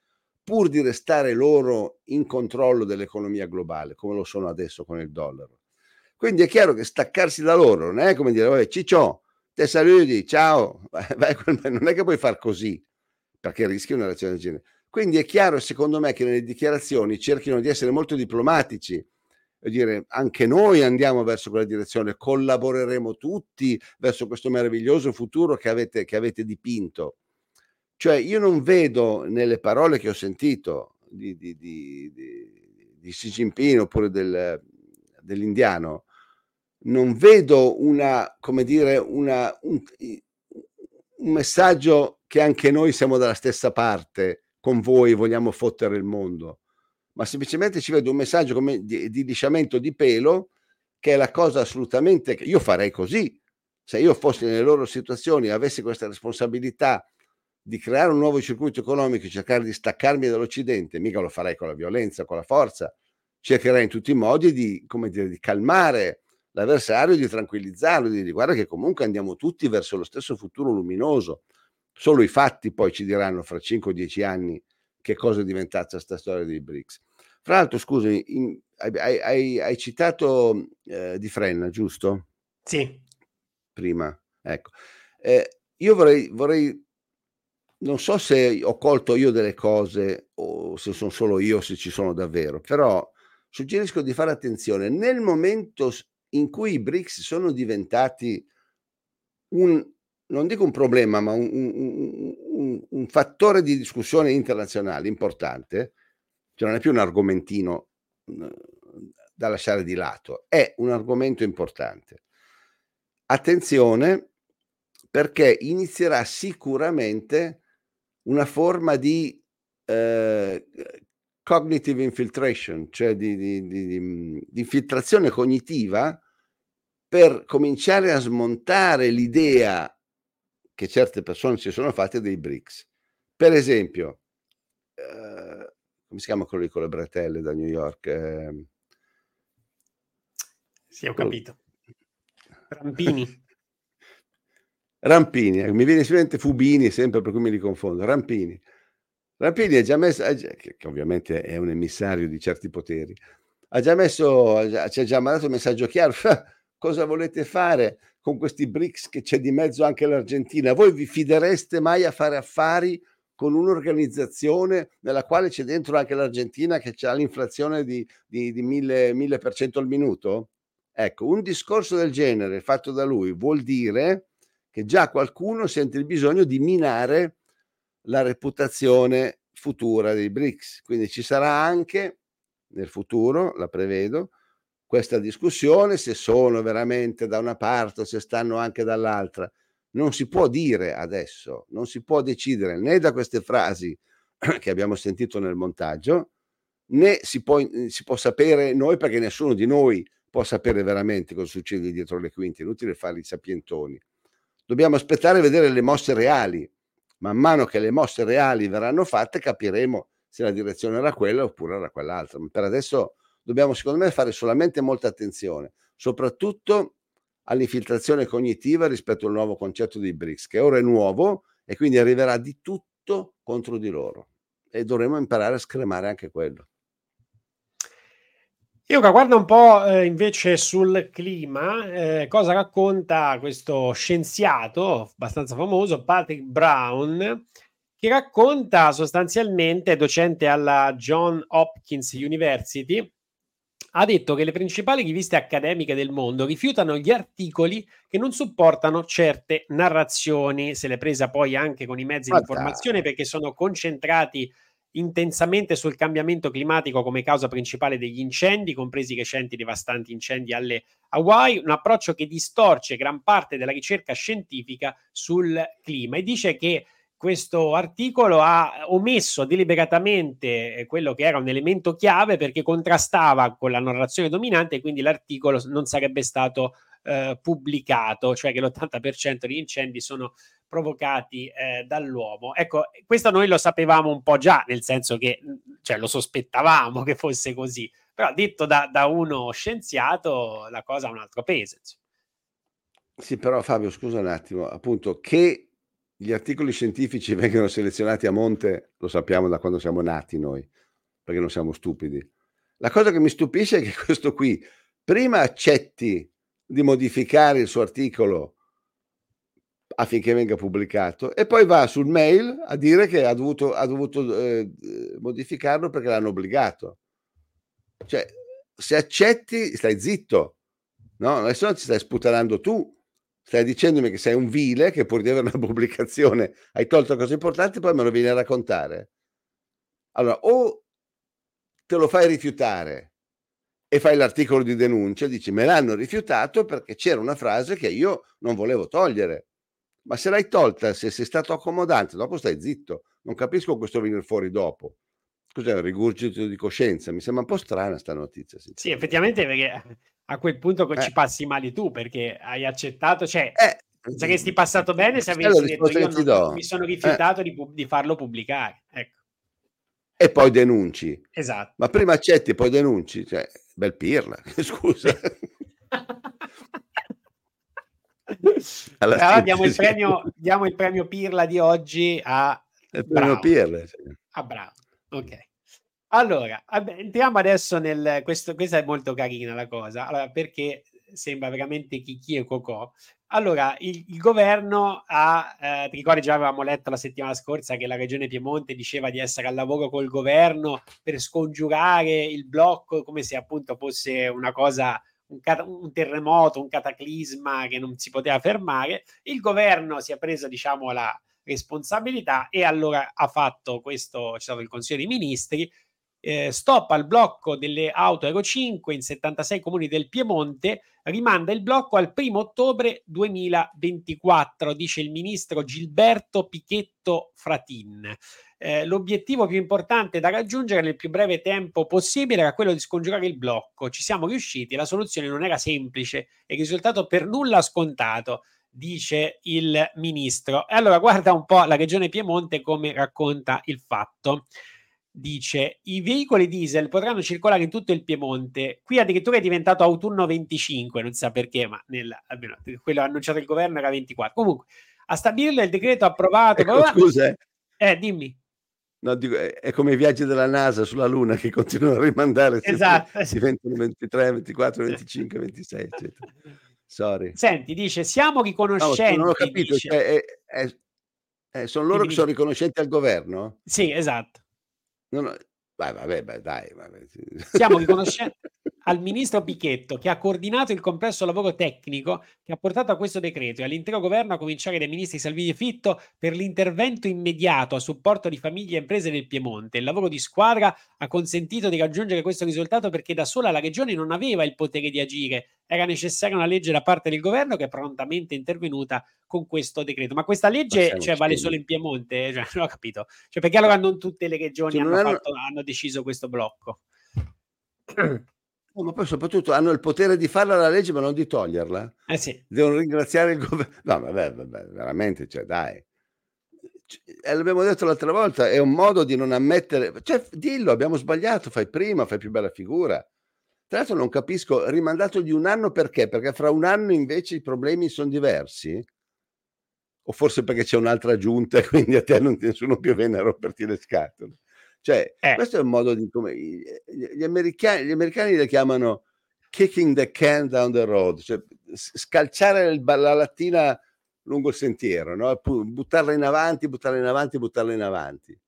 Speaker 2: pur di restare loro in controllo dell'economia globale, come lo sono adesso con il dollaro. Quindi è chiaro che staccarsi da loro non è come dire, vabbè, ciccio, te saluti, ciao, non è che puoi far così, perché rischi una reazione del genere. Quindi è chiaro, secondo me, che nelle dichiarazioni cerchino di essere molto diplomatici, e dire anche noi andiamo verso quella direzione, collaboreremo tutti verso questo meraviglioso futuro che avete, che avete dipinto. Cioè io non vedo nelle parole che ho sentito di, di, di, di Xi Jinping oppure del, dell'indiano, non vedo una, come dire, una, un, un messaggio che anche noi siamo dalla stessa parte con voi, vogliamo fottere il mondo, ma semplicemente ci vedo un messaggio come di, di lisciamento di pelo che è la cosa assolutamente che io farei così. Se io fossi nelle loro situazioni e avessi questa responsabilità di creare un nuovo circuito economico cercare di staccarmi dall'Occidente, mica lo farei con la violenza, con la forza, cercherei in tutti i modi di, come dire, di calmare l'avversario di tranquillizzarlo, di dire guarda che comunque andiamo tutti verso lo stesso futuro luminoso. Solo i fatti poi ci diranno fra 5 o 10 anni che cosa è diventata questa storia dei BRICS. Fra l'altro, scusami, in, hai, hai, hai, citato eh, Di Frenna, giusto?
Speaker 1: Sì.
Speaker 2: Prima, ecco. Eh, io vorrei, vorrei, non so se ho colto io delle cose o se sono solo io, se ci sono davvero, però suggerisco di fare attenzione. Nel momento in cui i BRICS sono diventati un, non dico un problema, ma un, un, un fattore di discussione internazionale importante, cioè non è più un argomentino da lasciare di lato, è un argomento importante. Attenzione perché inizierà sicuramente una forma di eh, cognitive infiltration, cioè di, di, di, di infiltrazione cognitiva per cominciare a smontare l'idea che certe persone si sono fatte dei BRICS. Per esempio, eh, come si chiama quello con le bretelle da New York? Eh,
Speaker 1: sì, ho capito. Rampini.
Speaker 2: Rampini, eh, mi viene sicuramente Fubini, sempre per cui mi li confondo. Rampini. Rampini ha già messo, che ovviamente è un emissario di certi poteri, ha già messo, ci ha già mandato un messaggio chiaro. Cosa volete fare con questi BRICS che c'è di mezzo anche l'Argentina? Voi vi fidereste mai a fare affari con un'organizzazione nella quale c'è dentro anche l'Argentina che ha l'inflazione di, di, di 1000, 1000% al minuto? Ecco, un discorso del genere fatto da lui vuol dire che già qualcuno sente il bisogno di minare la reputazione futura dei BRICS. Quindi ci sarà anche nel futuro, la prevedo, questa discussione se sono veramente da una parte o se stanno anche dall'altra non si può dire adesso, non si può decidere né da queste frasi che abbiamo sentito nel montaggio, né si può, si può sapere noi perché nessuno di noi può sapere veramente cosa succede dietro le quinte, inutile fare i sapientoni. Dobbiamo aspettare e vedere le mosse reali. Man mano che le mosse reali verranno fatte capiremo se la direzione era quella oppure era quell'altra. Ma per adesso dobbiamo secondo me fare solamente molta attenzione, soprattutto all'infiltrazione cognitiva rispetto al nuovo concetto di BRICS, che ora è nuovo e quindi arriverà di tutto contro di loro. E dovremo imparare a scremare anche quello.
Speaker 1: Io guarda un po' eh, invece sul clima, eh, cosa racconta questo scienziato abbastanza famoso, Patrick Brown, che racconta sostanzialmente, docente alla John Hopkins University, ha detto che le principali riviste accademiche del mondo rifiutano gli articoli che non supportano certe narrazioni, se l'è presa poi anche con i mezzi di informazione perché sono concentrati intensamente sul cambiamento climatico come causa principale degli incendi, compresi i recenti devastanti incendi alle Hawaii, un approccio che distorce gran parte della ricerca scientifica sul clima. E dice che questo articolo ha omesso deliberatamente eh, quello che era un elemento chiave perché contrastava con la narrazione dominante e quindi l'articolo non sarebbe stato eh, pubblicato, cioè che l'80% degli incendi sono provocati eh, dall'uomo. Ecco, questo noi lo sapevamo un po' già, nel senso che cioè, lo sospettavamo che fosse così, però detto da, da uno scienziato la cosa ha un altro peso.
Speaker 2: Sì, però Fabio, scusa un attimo, appunto, che gli articoli scientifici vengono selezionati a monte, lo sappiamo da quando siamo nati noi, perché non siamo stupidi. La cosa che mi stupisce è che questo qui prima accetti di modificare il suo articolo affinché venga pubblicato e poi va sul mail a dire che ha dovuto, ha dovuto eh, modificarlo perché l'hanno obbligato. Cioè, se accetti, stai zitto, no? Adesso non ti stai sputanando tu, stai dicendomi che sei un vile, che pur di avere una pubblicazione hai tolto cose importanti, poi me lo vieni a raccontare. Allora, o te lo fai rifiutare e fai l'articolo di denuncia, dici me l'hanno rifiutato perché c'era una frase che io non volevo togliere. Ma se l'hai tolta, se sei stato accomodante, dopo stai zitto. Non capisco questo venire fuori dopo. Cos'è un rigurgito di coscienza? Mi sembra un po' strana sta notizia.
Speaker 1: Sì, effettivamente perché a quel punto eh. ci passi male tu perché hai accettato, cioè eh. saresti passato bene se avessi detto io non, mi sono rifiutato eh. di, di, farlo pubblicare. Ecco.
Speaker 2: E poi denunci.
Speaker 1: Esatto.
Speaker 2: Ma prima accetti e poi denunci. Cioè, bel pirla, scusa.
Speaker 1: allora diamo il, premio, diamo il premio Pirla di oggi a
Speaker 2: il premio Pirla. Sì.
Speaker 1: A Bravo. Ok. Allora, entriamo adesso nel... Questo, questa è molto carina la cosa, allora, perché sembra veramente chicchi e cocò. Allora, il, il governo ha, eh, ti ricordi già avevamo letto la settimana scorsa che la regione Piemonte diceva di essere al lavoro col governo per scongiurare il blocco come se appunto fosse una cosa, un, un terremoto, un cataclisma che non si poteva fermare. Il governo si è preso, diciamo, la responsabilità e allora ha fatto questo, c'è stato il Consiglio dei Ministri eh, stop al blocco delle auto Euro 5 in 76 comuni del Piemonte, rimanda il blocco al 1 ottobre 2024, dice il ministro Gilberto Pichetto Fratin. Eh, l'obiettivo più importante da raggiungere nel più breve tempo possibile era quello di scongiurare il blocco. Ci siamo riusciti, la soluzione non era semplice e il risultato per nulla scontato dice il ministro. E allora guarda un po' la regione Piemonte come racconta il fatto dice i veicoli diesel potranno circolare in tutto il Piemonte. Qui addirittura è diventato autunno 25, non si sa perché, ma nel, almeno quello annunciato il governo era 24. Comunque, a stabilirlo il decreto approvato.
Speaker 2: Ecco, scusa, eh.
Speaker 1: eh, dimmi.
Speaker 2: No, dico, è come i viaggi della NASA sulla Luna che continuano a rimandare.
Speaker 1: Esatto.
Speaker 2: Diventano 23, 24, 25, 26, eccetera. Sorry.
Speaker 1: Senti, dice, siamo riconoscenti.
Speaker 2: No, non ho capito,
Speaker 1: dice...
Speaker 2: cioè, è, è, è, sono loro che sono riconoscenti al governo?
Speaker 1: Sì, esatto.
Speaker 2: No, no. Vai, vabbè, beh, dai. Vabbè.
Speaker 1: Siamo riconoscenti al ministro Pichetto che ha coordinato il complesso lavoro tecnico che ha portato a questo decreto e all'intero governo a cominciare dai ministri Salvini e Fitto per l'intervento immediato a supporto di famiglie e imprese del Piemonte. Il lavoro di squadra ha consentito di raggiungere questo risultato perché da sola la regione non aveva il potere di agire, era necessaria una legge da parte del governo che è prontamente intervenuta con questo decreto. Ma questa legge cioè, vale solo in Piemonte? Cioè, non ho capito. Cioè, perché allora non tutte le regioni hanno, hanno... Fatto, hanno deciso questo blocco?
Speaker 2: Oh, ma poi soprattutto hanno il potere di farla la legge ma non di toglierla.
Speaker 1: Eh sì.
Speaker 2: Devono ringraziare il governo. No, vabbè, vabbè, veramente, cioè dai. Eh, l'abbiamo detto l'altra volta, è un modo di non ammettere... Cioè, dillo, abbiamo sbagliato, fai prima, fai più bella figura. Tra l'altro non capisco, rimandato di un anno perché? Perché fra un anno invece i problemi sono diversi? O forse perché c'è un'altra giunta e quindi a te non nessuno più viene a romperti le scatole? Cioè, eh. questo è un modo di come gli americani, gli americani le chiamano kicking the can down the road, cioè scalciare il, la lattina lungo il sentiero, no? buttarla in avanti, buttarla in avanti, buttarla in avanti.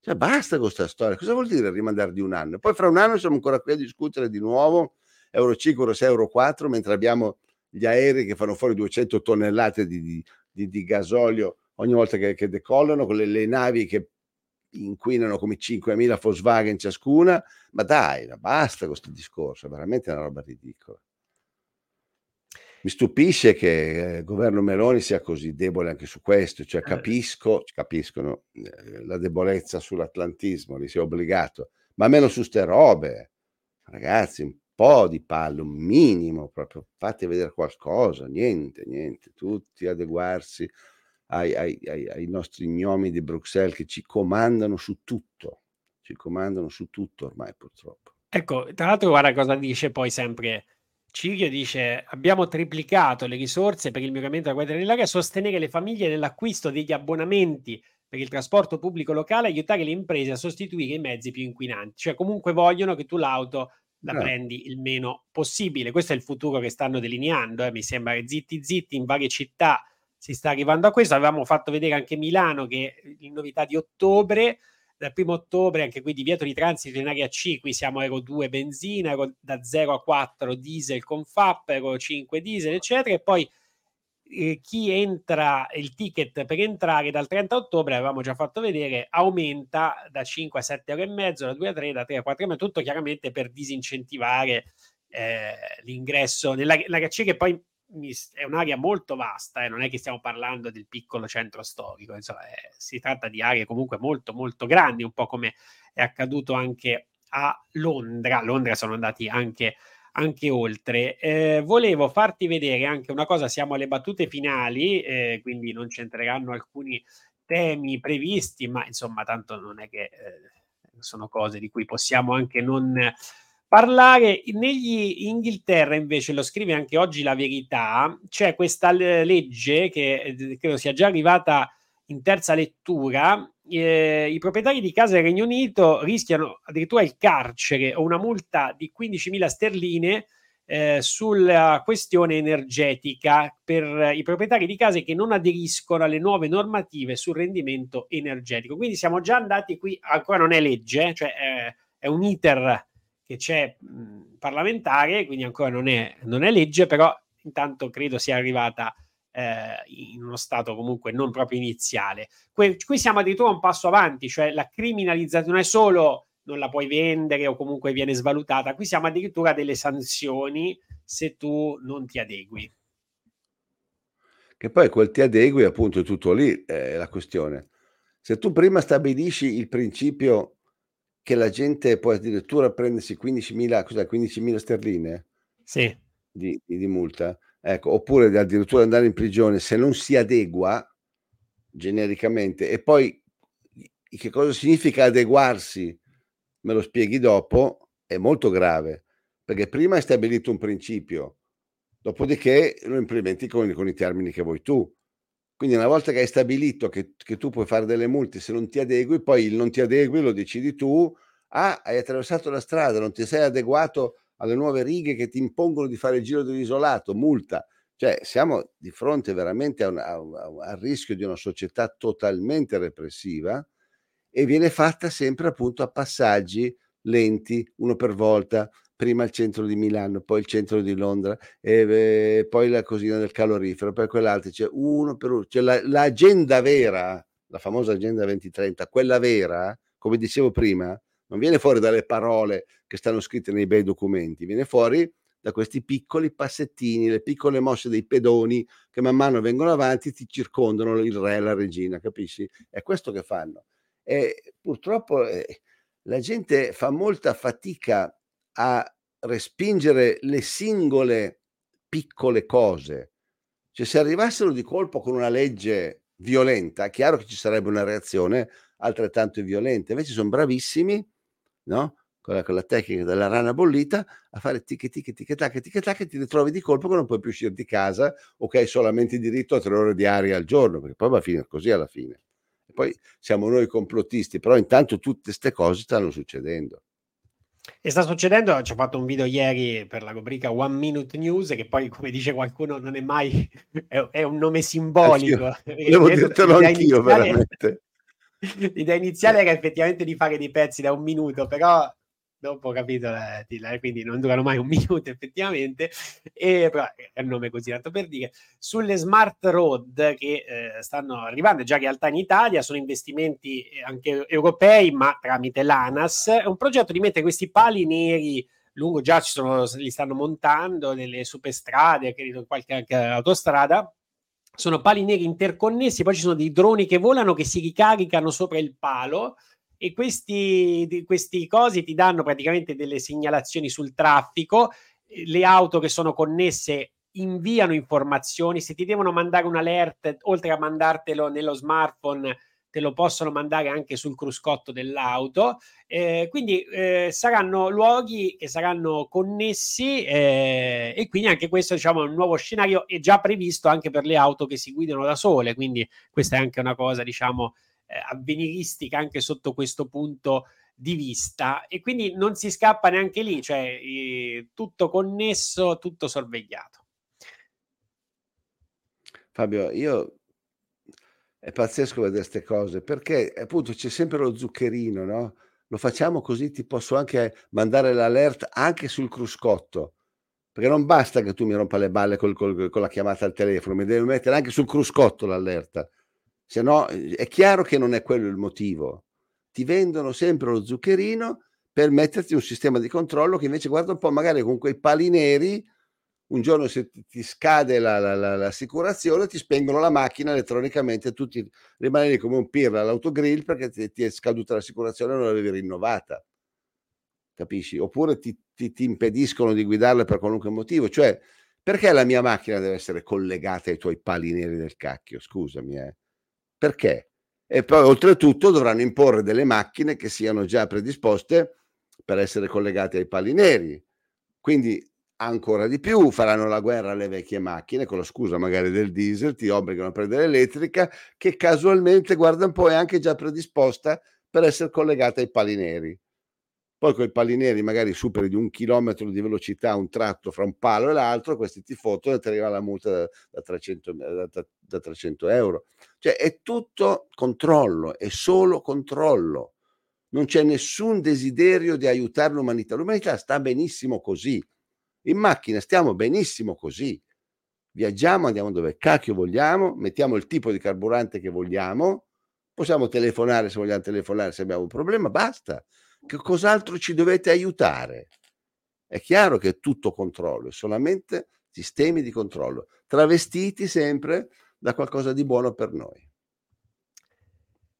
Speaker 2: Cioè, basta con questa storia. Cosa vuol dire rimandare di un anno? Poi fra un anno siamo ancora qui a discutere di nuovo Euro 5, Euro 6, Euro 4, mentre abbiamo gli aerei che fanno fuori 200 tonnellate di, di, di, di gasolio ogni volta che, che decollano, con le, le navi che inquinano come 5.000 Volkswagen ciascuna, ma dai, basta questo discorso, è veramente una roba ridicola. Mi stupisce che il governo Meloni sia così debole anche su questo, cioè eh. capisco, capiscono eh, la debolezza sull'atlantismo, li si è obbligato, ma almeno su ste robe, ragazzi, un po' di palle, un minimo proprio, fate vedere qualcosa, niente, niente, tutti adeguarsi ai, ai, ai, nostri gnomi di Bruxelles che ci comandano su tutto, ci comandano su tutto ormai purtroppo.
Speaker 1: Ecco, tra l'altro guarda cosa dice poi sempre Cirio dice abbiamo triplicato le risorse per il miglioramento della qualità dell'aria, sostenere le famiglie nell'acquisto degli abbonamenti per il trasporto pubblico locale, aiutare le imprese a sostituire i mezzi più inquinanti, cioè comunque vogliono che tu l'auto la no. prendi il meno possibile. Questo è il futuro che stanno delineando, eh, mi sembra, zitti zitti in varie città si sta arrivando a questo. Avevamo fatto vedere anche Milano che in novità di ottobre, dal primo ottobre anche qui divieto di transito in area C, qui siamo Euro 2 benzina, Euro da 0 a 4 diesel con FAP, Euro 5 diesel, eccetera, e poi eh, chi entra il ticket per entrare dal 30 ottobre, avevamo già fatto vedere, aumenta da 5 a 7 euro e mezzo, da 2 a 3, da 3 a 4 euro, tutto chiaramente per disincentivare eh, l'ingresso nell'area C che poi è un'area molto vasta, eh, non è che stiamo parlando del piccolo centro storico, insomma, eh, si tratta di aree comunque molto molto grandi, un po' come è accaduto anche a Londra. Londra sono andati anche, anche oltre. Eh, volevo farti vedere anche una cosa, siamo alle battute finali, eh, quindi non c'entreranno alcuni temi previsti, ma insomma tanto non è che eh, sono cose di cui possiamo anche non parlare negli Inghilterra invece lo scrive anche oggi la verità c'è questa legge che eh, credo sia già arrivata in terza lettura eh, i proprietari di casa del Regno Unito rischiano addirittura il carcere o una multa di 15.000 sterline eh, sulla questione energetica per i proprietari di case che non aderiscono alle nuove normative sul rendimento energetico. Quindi siamo già andati qui, ancora non è legge, cioè eh, è un iter che c'è mh, parlamentare, quindi ancora non è, non è, legge, però intanto credo sia arrivata eh, in uno stato comunque non proprio iniziale. Que- qui siamo addirittura un passo avanti, cioè la criminalizzazione non è solo non la puoi vendere o comunque viene svalutata. Qui siamo addirittura delle sanzioni se tu non ti adegui.
Speaker 2: Che poi quel ti adegui, appunto, è tutto lì è la questione. Se tu prima stabilisci il principio che la gente può addirittura prendersi 15.000, cos'è, 15.000 sterline
Speaker 1: sì.
Speaker 2: di, di, di multa, ecco, oppure addirittura andare in prigione se non si adegua genericamente, e poi che cosa significa adeguarsi, me lo spieghi dopo, è molto grave, perché prima hai stabilito un principio, dopodiché lo implementi con, con i termini che vuoi tu. Quindi una volta che hai stabilito che, che, tu puoi fare delle multe se non ti adegui, poi il non ti adegui lo decidi tu, ah, hai attraversato la strada, non ti sei adeguato alle nuove righe che ti impongono di fare il giro dell'isolato, multa. Cioè siamo di fronte veramente al rischio di una società totalmente repressiva e viene fatta sempre appunto a passaggi lenti, uno per volta, prima il centro di Milano, poi il centro di Londra, e, e poi la cosina del calorifero, poi quell'altro, c'è uno per uno, cioè la, l'agenda vera, la famosa agenda 2030, quella vera, come dicevo prima, non viene fuori dalle parole che stanno scritte nei bei documenti, viene fuori da questi piccoli passettini, le piccole mosse dei pedoni che man mano vengono avanti ti circondano il re e la regina, capisci? È questo che fanno. E purtroppo eh, la gente fa molta fatica a respingere le singole piccole cose. Cioè, se arrivassero di colpo con una legge violenta, è chiaro che ci sarebbe una reazione altrettanto violenta. Invece sono bravissimi, no? Con la, con la tecnica della rana bollita, a fare tic tic tic tac tic tac e ti ritrovi di colpo che non puoi più uscire di casa o che hai solamente diritto a tre ore di aria al giorno, perché poi va a finire così alla fine. E poi siamo noi complottisti, però intanto tutte queste cose stanno succedendo.
Speaker 1: E sta succedendo, ci ho fatto un video ieri per la rubrica One Minute News, che poi, come dice qualcuno, non è mai è, è un nome simbolico.
Speaker 2: Devo dirtelo anch'io, iniziale, veramente.
Speaker 1: L'idea iniziale era effettivamente di fare dei pezzi da un minuto, però dopo capito, eh, quindi non durano mai un minuto effettivamente, e, però è un nome così tanto per dire. Sulle smart road che eh, stanno arrivando già in realtà in Italia, sono investimenti anche europei, ma tramite l'ANAS, è un progetto di mettere questi pali neri lungo, già ci sono, li stanno montando nelle superstrade, credo qualche anche autostrada, sono pali neri interconnessi, poi ci sono dei droni che volano che si ricaricano sopra il palo e questi, questi cosi ti danno praticamente delle segnalazioni sul traffico, le auto che sono connesse inviano informazioni, se ti devono mandare un alert, oltre a mandartelo nello smartphone, te lo possono mandare anche sul cruscotto dell'auto. Eh, quindi eh, saranno luoghi che saranno connessi eh, e quindi anche questo diciamo, è un nuovo scenario è già previsto anche per le auto che si guidano da sole. Quindi questa è anche una cosa, diciamo, eh, avveniristica anche sotto questo punto di vista e quindi non si scappa neanche lì, cioè eh, tutto connesso, tutto sorvegliato.
Speaker 2: Fabio, io è pazzesco vedere queste cose perché appunto c'è sempre lo zuccherino, no? Lo facciamo così, ti posso anche mandare l'alert anche sul cruscotto. Perché non basta che tu mi rompa le balle col, col, con la chiamata al telefono, mi devi mettere anche sul cruscotto l'allerta se no è chiaro che non è quello il motivo. Ti vendono sempre lo zuccherino per metterti un sistema di controllo che invece guarda un po' magari con quei pali neri un giorno se ti scade la, la, la, l'assicurazione ti spengono la macchina elettronicamente tu ti rimani come un pirla all'autogrill perché ti, ti, è scaduta l'assicurazione e non l'avevi rinnovata capisci? oppure ti, ti, ti impediscono di guidarla per qualunque motivo cioè perché la mia macchina deve essere collegata ai tuoi pali neri del cacchio scusami eh perché? E poi oltretutto dovranno imporre delle macchine che siano già predisposte per essere collegate ai pali neri. Quindi ancora di più faranno la guerra alle vecchie macchine con la scusa magari del diesel, ti obbligano a prendere l'elettrica che casualmente, guarda un po', è anche già predisposta per essere collegata ai pali neri. Poi con i pali neri magari superi di un chilometro di velocità un tratto fra un palo e l'altro, questi ti fottono e ti arriva la multa da, da, 300, da, da 300 euro. Cioè è tutto controllo, è solo controllo. Non c'è nessun desiderio di aiutare l'umanità. L'umanità sta benissimo così. In macchina stiamo benissimo così. Viaggiamo, andiamo dove cacchio vogliamo, mettiamo il tipo di carburante che vogliamo, possiamo telefonare se vogliamo telefonare se abbiamo un problema, basta che cos'altro ci dovete aiutare? È chiaro che è tutto controllo, è solamente sistemi di controllo, travestiti sempre da qualcosa di buono per noi.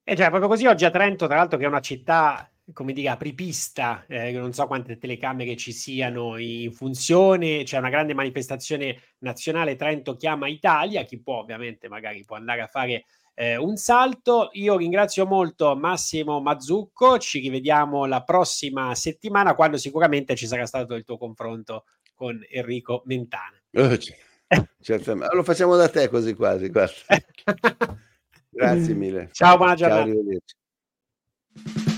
Speaker 1: E eh già, proprio così oggi a Trento, tra l'altro, che è una città, come dire, apripista, eh, non so quante telecamere ci siano in funzione, c'è una grande manifestazione nazionale, Trento chiama Italia, chi può ovviamente magari può andare a fare eh, un salto. Io ringrazio molto Massimo Mazzucco, ci rivediamo la prossima settimana quando sicuramente ci sarà stato il tuo confronto con Enrico Mentana.
Speaker 2: Oh, certamente. Lo facciamo da te così quasi. quasi. Grazie mille.
Speaker 1: Ciao, buona giornata. Ciao,